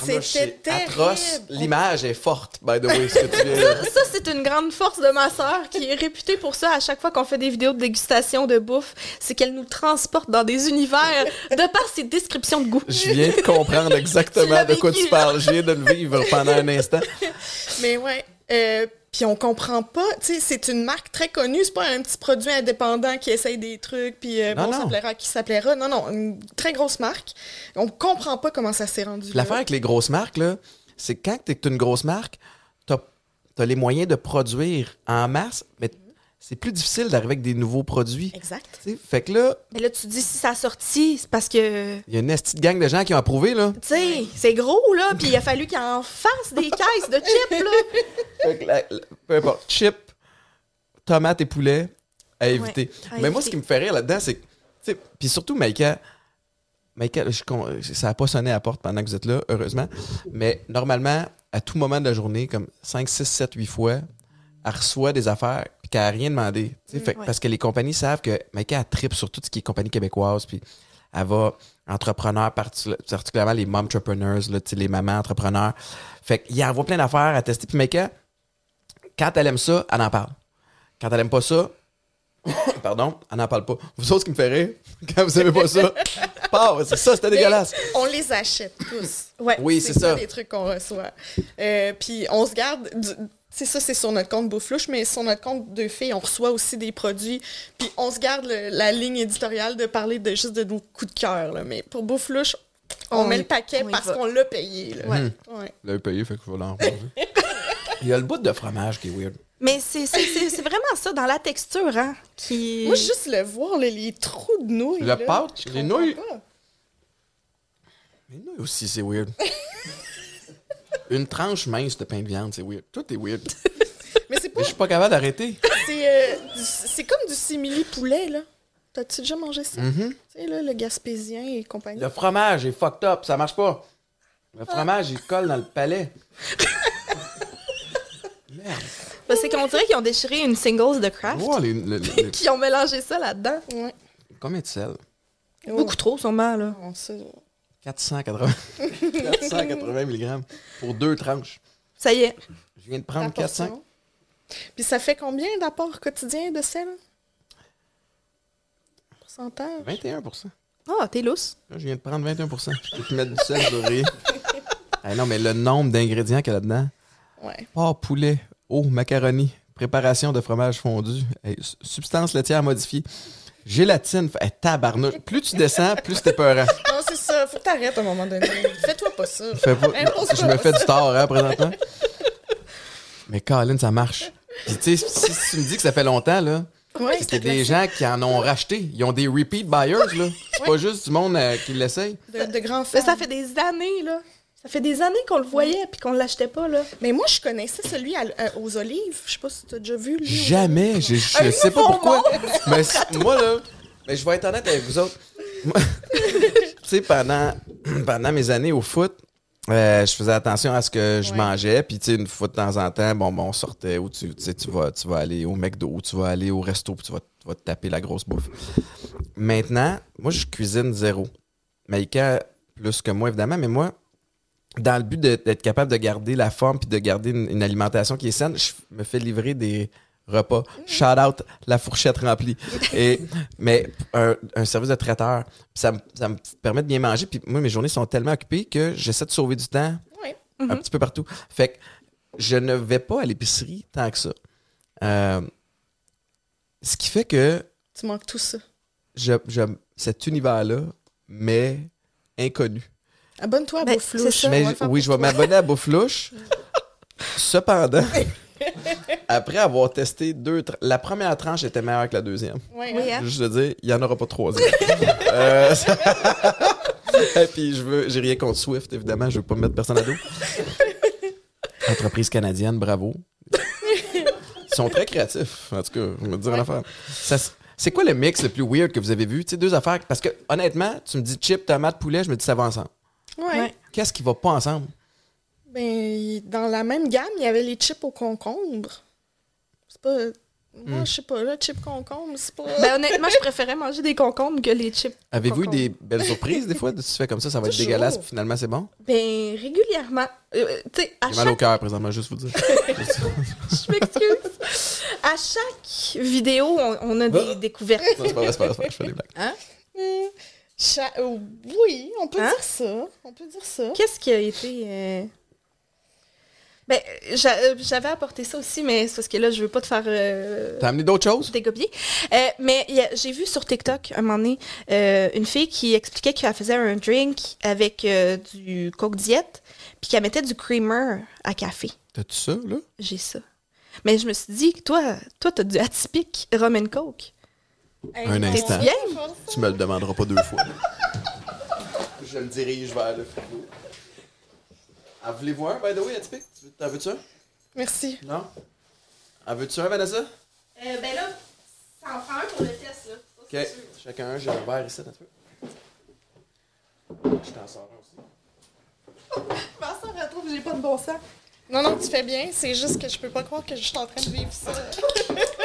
C'était c'est atroce. L'image est forte, by the way, ce que tu viens Ça, c'est une grande force de ma sœur qui est réputée pour ça à chaque fois qu'on fait des vidéos de dégustation de bouffe. C'est qu'elle nous transporte dans des univers de par ses descriptions de goût. Je viens de comprendre exactement de quoi vécu, tu parles. Je viens de le vivre pendant un instant. Mais ouais. euh, puis on comprend pas, tu sais, c'est une marque très connue, c'est pas un petit produit indépendant qui essaye des trucs, puis euh, Non, bon, non. ça plaira à qui ça plaira. Non, non, une très grosse marque. On comprend pas comment ça s'est rendu. L'affaire avec les grosses marques, là, c'est que quand tu es une grosse marque, tu as, les moyens de produire en masse, mais c'est plus difficile d'arriver avec des nouveaux produits. Exact. Fait que là, Mais là, tu dis si ça a sorti, c'est parce que. il y a une petite gang de gens qui ont approuvé. Là. Tu sais, c'est gros, là, puis il a fallu qu'il en fasse des caisses de chips, là. Fait que la- peu importe, chips, tomates et poulet à éviter. à Mais moi, ce qui me fait rire là-dedans, c'est puis surtout, Maïka, je con- ça n'a pas sonné à la porte pendant que vous êtes là, heureusement. Mais normalement, à tout moment de la journée, comme 5, 6, 7, 8 fois, elle reçoit des affaires qu'elle n'a rien demandé. Fait Ouais. Parce que les compagnies savent que Michael elle tripe sur tout ce qui est compagnie québécoise. Puis elle va entrepreneur, parti- particulièrement les momtrepreneurs, là, les mamans entrepreneurs. Fait qu'il envoie plein d'affaires à tester. Puis Michael, quand elle aime ça, elle en parle. Quand elle aime pas ça, pardon, elle n'en parle pas. Vous autres, ce qui me fait rire, quand vous aimez pas ça, pas, c'est ça, c'était dégueulasse. On les achète tous. Ouais. Oui, c'est ça. les trucs qu'on reçoit. Euh, puis on se garde. du- C'est ça, c'est sur notre compte Bouflouche, mais sur notre compte de filles, on reçoit aussi des produits. Puis on se garde le- la ligne éditoriale de parler de juste de nos coups de cœur. là. Mais pour Bouflouche, on, On met y- le paquet parce qu'on l'a payé. Là. Ouais. Ouais. Vous l'avez payé, fait qu'il faut l'en. Il y a le bout de fromage qui est weird. Mais c'est c'est- c'est- c'est vraiment ça, dans la texture, hein, qui... Moi, juste le voir, là, les trous de nouilles. Le là, pâte, les nouilles. pas. Mais nous aussi, c'est weird. Une tranche mince de pain de viande, c'est weird. Tout est weird. Mais c'est pas. Mais je suis pas capable d'arrêter. C'est euh, du- c'est comme du simili poulet, là. T'as-tu déjà mangé ça? Mhm. Tu sais, là, le gaspésien et compagnie. Le fromage est fucked up, ça marche pas. Le fromage, il colle dans le palais. Merde. Parce que qu'on dirait qu'ils ont déchiré une singles de Kraft, Wow, les- le- le- le- qui ont mélangé ça là-dedans. Ouais. combien de sel? Oh. Beaucoup trop, sûrement, là. Non, ça- 480. 480 mg pour deux tranches. Ça y est. Je viens de prendre 400. portion. Puis ça fait combien d'apports quotidiens de sel? Pourcentage? 21% Ah, t'es lousse. Là, je viens de prendre 21% Je peux te mettre du sel riz. Ah non, mais le nombre d'ingrédients qu'il y a là-dedans. Ouais. Porc, poulet, eau, macaroni, préparation de fromage fondu, substance laitière modifiée, gélatine, hey, tabarnouche. Plus tu descends, plus t'es peurant. Non, c'est ça. Faut que t'arrêtes à un moment donné. Fais-toi pas ça. Fais pas- Impose je pas. me fais du tort, hein, présentement. Mais Colin, ça marche. Puis tu sais, si, si tu me dis que ça fait longtemps, là, Ouais, c'est des gens qui en ont racheté. Ils ont des repeat buyers, là. C'est pas juste du monde euh, qui l'essaye. de, de grands Mais ça fait des années, là. Ça fait des années qu'on le voyait puis qu'on l'achetait pas, là. Mais moi, je connaissais celui à- à- aux olives. Je sais pas si t'as déjà vu. Lui, Jamais. Je, je Un sais pas pourquoi. Mais moi, là, mais je vais être honnête avec vous autres. Moi, tu sais, pendant, pendant mes années au foot, euh, je faisais attention à ce que je Ouais. mangeais. Puis, tu sais, une fois de temps en temps, bon, bon on sortait ou tu, tu sais, tu vas, tu vas aller au McDo, ou tu vas aller au resto, puis tu vas, tu vas te taper la grosse bouffe. Maintenant, moi, je cuisine zéro. Maïka, plus que moi, évidemment, mais moi, dans le but d'être capable de garder la forme puis de garder une, une alimentation qui est saine, je me fais livrer des repas. Shout out la fourchette remplie. Et, mais un, un service de traiteur, ça, me- ça me permet de bien manger. Puis moi, mes journées sont tellement occupées que j'essaie de sauver du temps un petit peu partout. Fait que je ne vais pas à l'épicerie tant que ça. Euh, ce qui fait que Tu manques tout ça. je, je- cet univers-là m'est inconnu. Abonne-toi à Ben, Beauflouche. Mais oui, je vais m'abonner à Bouflouche. Cependant, après avoir testé deux, tra- la première tranche était meilleure que la deuxième. Ouais, Oui, hein? hein? Juste de dire, il n'y en aura pas de troisième. Euh, ça- Et puis, je veux, j'ai rien contre Swift, évidemment, je veux pas mettre personne à dos. Entreprise canadienne, bravo. Ils sont très créatifs, en tout cas, je me dire affaire. Ça c'est quoi le mix le plus weird que vous avez vu? Tu sais, deux affaires. Parce que, honnêtement, tu me dis chip, tomate, poulet, je me dis ça va ensemble. Ouais. Ouais. Qu'est-ce qui va pas ensemble? Ben, dans la même gamme, il y avait les chips au concombre. C'est pas. Moi, Hmm. je sais pas, là, chips concombre, c'est pas. Ben, honnêtement, je préférais manger des concombres que les chips. Avez-vous eu des belles surprises des fois? de- Tu fais comme ça, ça va être dégueulasse, puis finalement c'est bon? Ben, régulièrement. Euh, tu sais, à J'ai mal au cœur présentement, juste vous dire. Je m'excuse. à chaque vidéo, on, on a des Ah. découvertes. Non, c'est pas vrai, c'est pas vrai, je fais des blagues. Hein? Euh, cha- euh, oui, on peut Hein? dire ça. On peut dire ça. Qu'est-ce qui a été... euh, Ben, j'a- euh, j'avais apporté ça aussi, mais c'est parce que là, je veux pas te faire... euh, T'as amené d'autres choses? dégopier. Euh, mais j'ai vu sur TikTok, un moment donné, euh, une fille qui expliquait qu'elle faisait un drink avec euh, du Coke Diet, puis qu'elle mettait du creamer à café. T'as-tu ça, là? J'ai ça. Mais je me suis dit, toi, toi, t'as du atypique rum and Coke. Un instant. ça. Tu me le demanderas pas deux fois. Je me dirige vers le frigo. En voulez-vous un, by the way, atypique? Tu veux- T'en veux-tu un? Merci. Non? En veux-tu un, Vanessa? Euh, ben là, ça en prend un pour le test, là. Ok. Chacun un, j'ai un verre ici, un peu. Je t'en sors un aussi. Ma soeur, elle trouve que j'ai pas de bon sens. Non, non, tu fais bien. C'est juste que je peux pas croire que je suis en train de vivre ça.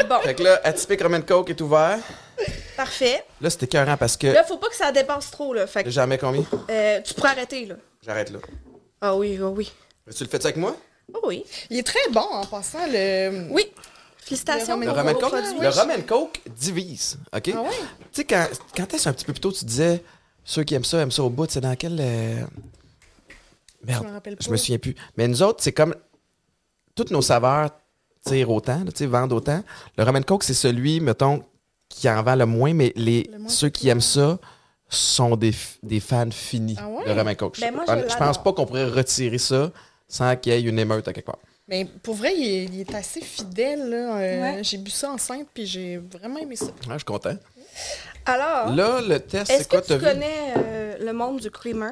Bon, Fait que là, Atypique Roman Coke est ouvert. Parfait. Là, c'était écœurant parce que. Là, faut pas que ça dépasse trop, là. Fait que, Jamais combien? euh, tu pourrais arrêter, là. J'arrête là. Ah oui, ah oui. Tu le fais avec moi? Ah oui. Il est très bon en passant. Le... Oui. Félicitations. Le Le pour vos Coke, produits. le Roman Coke divise, OK? Ah ouais? Tu sais, quand, quand est-ce un petit peu plus tôt, tu disais ceux qui aiment ça, aiment ça au bout, c'est dans quel. euh, Merde, Je me rappelle je pas. me souviens plus. Mais nous autres, c'est comme. Toutes nos saveurs tirent autant, là, tu sais, vendent autant. Le Roman Coke, c'est celui, mettons, qui en vend le moins, mais les, Le moins ceux qui aiment ça sont des, des fans finis Ah ouais? de Roman Coke. Ben, moi, je, je pense pas qu'on pourrait retirer ça sans qu'il y ait une émeute à quelque part. Mais pour vrai, il est, il est assez fidèle. Euh, Ouais. J'ai bu ça enceinte, puis j'ai vraiment aimé ça. Ouais, je suis content. Alors, Là, le test, est-ce c'est quoi, que tu vu? connais euh, le monde du creamer?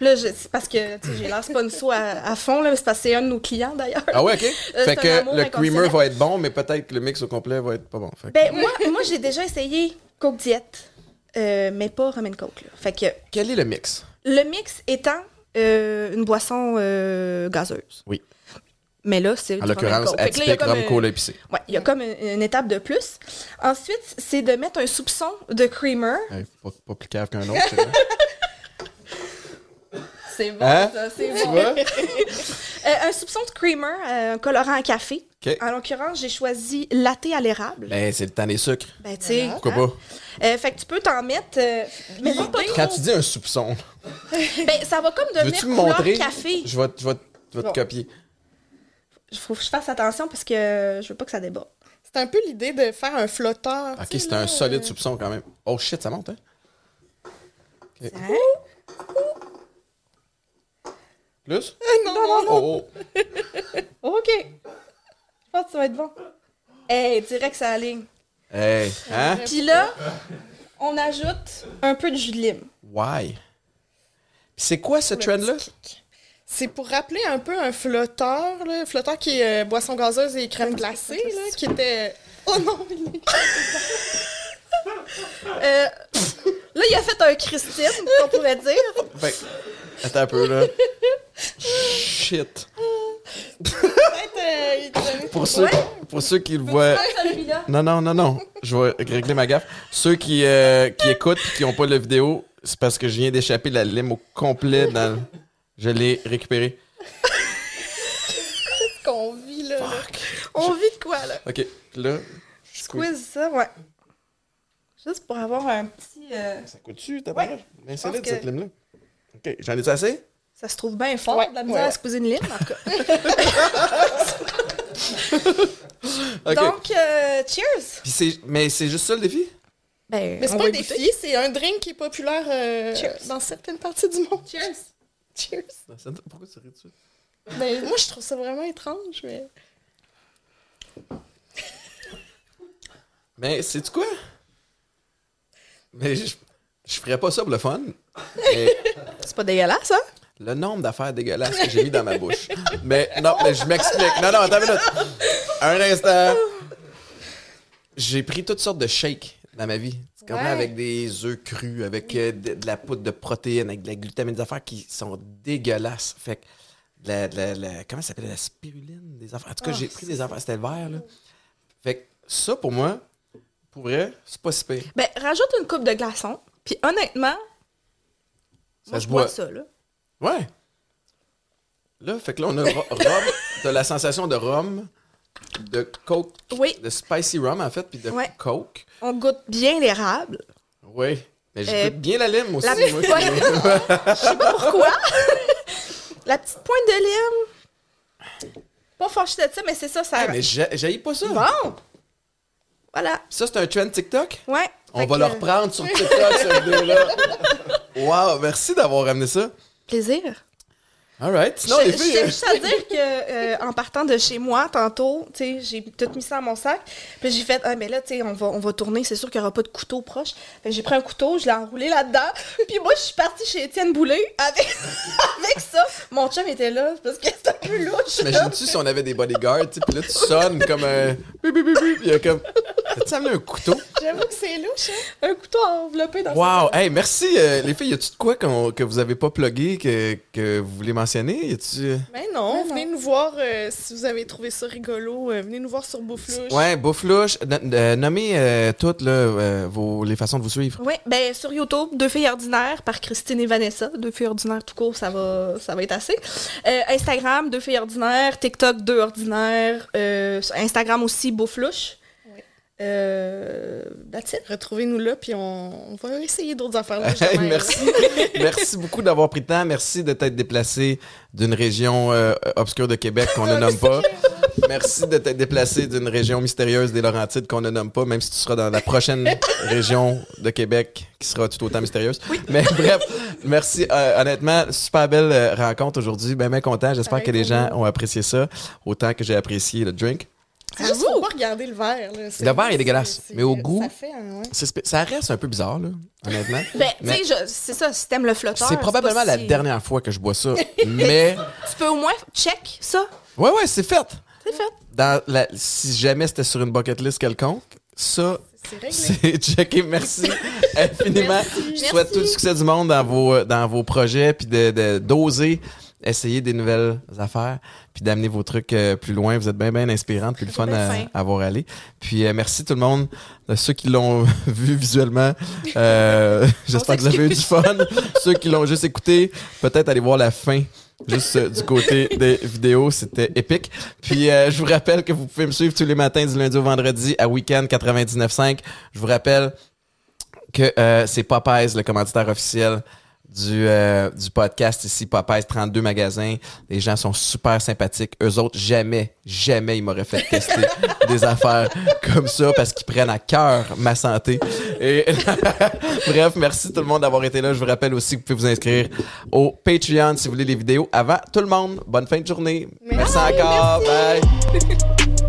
Là, c'est parce que j'ai l'air sponsor à, à fond, là, c'est parce que c'est un de nos clients d'ailleurs. Ah ouais, ok. Euh, fait que le creamer va être bon, mais peut-être que le mix au complet va être pas bon. Fait que- Ben, moi, moi j'ai déjà essayé Coke Diet, euh, mais pas Ramen Coke. Là. Fait que Quel est le mix? le mix étant euh, une boisson euh, gazeuse. Oui. Mais là, c'est En l'occurrence, atypique rhum cola épicé. Ouais, il y a comme une, une étape de plus. Ensuite, c'est de mettre un soupçon de creamer. Pas plus cave qu'un autre. c'est bon, Hein? ça, c'est tu bon. vois? Euh, un soupçon de creamer, euh, un colorant à café. En l'occurrence, j'ai choisi latte à l'érable. Ben, c'est le temps des sucres. Ben, tu sais. Pourquoi hein. pas? Euh, fait que tu peux t'en mettre. euh, mais non, pas trop. Quand tu dis un soupçon, Ben, ça va comme devenir veux-tu me couleur montrer? café. Je vais, te- je vais, je vais te copier. Il faut que je fasse attention parce que je veux pas que ça déborde. C'est un peu l'idée de faire un flotteur. Ok, tu c'est un solide soupçon quand même. Oh shit, ça monte, hein? Ok. Hein? Plus? Non, non, non. Oh, oh. OK. Je pense que ça va être bon. Hey, direct ça aligne. Hey, hein? Puis là, on ajoute un peu de jus de lime. Why? C'est quoi ce trend-là? C'est pour rappeler un peu un flotteur, là, flotteur qui est euh, boisson gazeuse et crème glacée, là, qui était. Oh non, il est- Euh, là, il a fait un Christine, qu'on pourrait dire. Ben, attends un peu, là. Shit. euh, Pour ceux, pour ceux qui le voient... Non, non, non, non. Je vais régler ma gaffe. Ceux qui, euh, qui écoutent et qui n'ont pas la vidéo, c'est parce que je viens d'échapper la lime au complet dans... le- Je l'ai récupéré. ce qu'on vit, là. là? On vit de quoi, là? OK, là... je squeeze. Ça, ouais. Juste pour avoir un petit... euh, Ça coûte-tu, ta Ouais. Bien solide, que- cette lime-là. OK, j'en ai-tu assez? Ça se trouve bien fort, Ouais, de la misère ouais, à ouais. squeezer une lime, en tout cas. Donc, euh, cheers! Puis c'est... Mais c'est juste ça, le défi? Ben, Mais c'est pas un défi, c'est un drink qui est populaire euh, dans certaines parties du monde. Cheers! Cheers. Pourquoi tu ris dessus? Ben, moi, je trouve ça vraiment étrange, mais. Mais c'est-tu quoi? Mais je, je ferais pas ça pour le fun. Mais C'est pas dégueulasse, hein? le nombre d'affaires dégueulasses que j'ai mis dans ma bouche. Mais non, mais je m'explique. Non, non, attends une minute. Un instant. J'ai pris toutes sortes de shakes dans ma vie. Comprends? Ouais. Avec des œufs crus, avec euh, de, de la poudre de protéines, avec de la glutamine, des affaires qui sont dégueulasses. Fait que, de la, de la- la- comment ça s'appelle? La spiruline? Des affaires. En tout cas, Ah, j'ai pris des affaires. C'était le vert, là. Fait que ça, pour moi, pour vrai, c'est pas si pire. Ben, rajoute une coupe de glaçons. Puis honnêtement, Ça moi, se je bois ça, là. Ouais. Là, fait que là, on a. T'as la sensation de rhum, de coke, Oui. de spicy rum, en fait, puis de Ouais. coke. On goûte bien l'érable. Oui. Mais je Euh, goûte bien la lime aussi. La moi. Je sais pas pourquoi. la petite pointe de lime. Pas fâché de ça, mais c'est ça, ça... Ah, mais j'ai pas ça. Bon! Voilà. Ça, c'est un trend TikTok? Ouais. On Fait va que- le reprendre sur TikTok, cette vidéo-là. Wow, merci d'avoir ramené ça. Plaisir. All right. Je, je euh, juste à dire que euh, en partant de chez moi tantôt, tu sais, j'ai tout mis ça dans mon sac. Puis j'ai fait ah mais là tu sais on va on va tourner, c'est sûr qu'il y aura pas de couteau proche. J'ai pris un couteau, je l'ai enroulé là-dedans. Puis moi je suis partie chez Étienne Boulay avec avec ça. Mon chum était là parce que c'est un peu louche. là. T'imagines-tu si on avait des bodyguards, tu sais, puis là, tu sonnes comme un... Il y a comme... As-tu amené un couteau? J'avoue que c'est louche, hein? Un couteau enveloppé dans Wow! Hey, merci, euh, les filles. Y a-tu de quoi que vous avez pas plugué que, que vous voulez mentionner? Y a-tu. Mais non, Mais venez nous voir euh, si vous avez trouvé ça rigolo. euh, venez nous voir sur Bouflouche. Ouais, euh, nommez euh, toutes là, euh, vos, les façons de vous suivre. Oui, ben sur YouTube, Deux filles ordinaires par Christine et Vanessa. Deux filles ordinaires tout court, ça va, ça va être assez. Euh, Instagram, Deux filles ordinaires. TikTok, Deux ordinaires. Euh, Instagram aussi, Beauflouche. Euh, it. Retrouvez-nous là, puis on, on va essayer d'autres affaires là. Hey, jamais, merci. merci beaucoup d'avoir pris le temps. Merci de t'être déplacé d'une région euh, obscure de Québec qu'on ne nomme pas. Merci de t'être déplacé d'une région mystérieuse des Laurentides qu'on ne nomme pas, même si tu seras dans la prochaine région de Québec qui sera tout autant mystérieuse. Mais bref, merci. Euh, honnêtement, super belle euh, rencontre aujourd'hui. Ben, bien content. J'espère que les gens ont apprécié ça autant que j'ai apprécié le drink. C'est juste faut pas regarder le verre. Là. C'est- Le verre est dégueulasse, c'est- mais au goût- Ça, fait, un- ouais. C'est spé- Ça reste un peu bizarre, là, honnêtement. Ben, tu sais, c'est ça, si t'aimes le flotteur. C'est probablement la si- dernière fois que je bois ça, mais Tu peux au moins check ça. ouais ouais c'est fait. C'est fait. Dans la, si jamais c'était sur une bucket list quelconque, ça C'est réglé. c'est checké. Merci infiniment. Merci. Je souhaite tout le succès du monde dans vos dans vos projets puis de de- d'oser essayer des nouvelles affaires puis d'amener vos trucs euh, plus loin. Vous êtes bien bien inspirante puis le fun à, à voir aller. Puis euh, merci tout le monde, euh, ceux qui l'ont vu visuellement. Euh, J'espère que vous avez eu du fun. ceux qui l'ont juste écouté, peut-être aller voir la fin. Juste euh, du côté des vidéos, c'était épique. Puis euh, je vous rappelle que vous pouvez me suivre tous les matins du lundi au vendredi à Weekend 99.5. Je vous rappelle que euh, c'est Popeyes, le commanditaire officiel du, euh, du podcast ici, Popeyes 32 magasins. Les gens sont super sympathiques. Eux autres, jamais, jamais ils m'auraient fait tester des affaires comme ça parce qu'ils prennent à cœur ma santé. Et bref, merci tout le monde d'avoir été là. Je vous rappelle aussi que vous pouvez vous inscrire au Patreon si vous voulez les vidéos avant tout le monde. Bonne fin de journée. Merci, encore. Bye.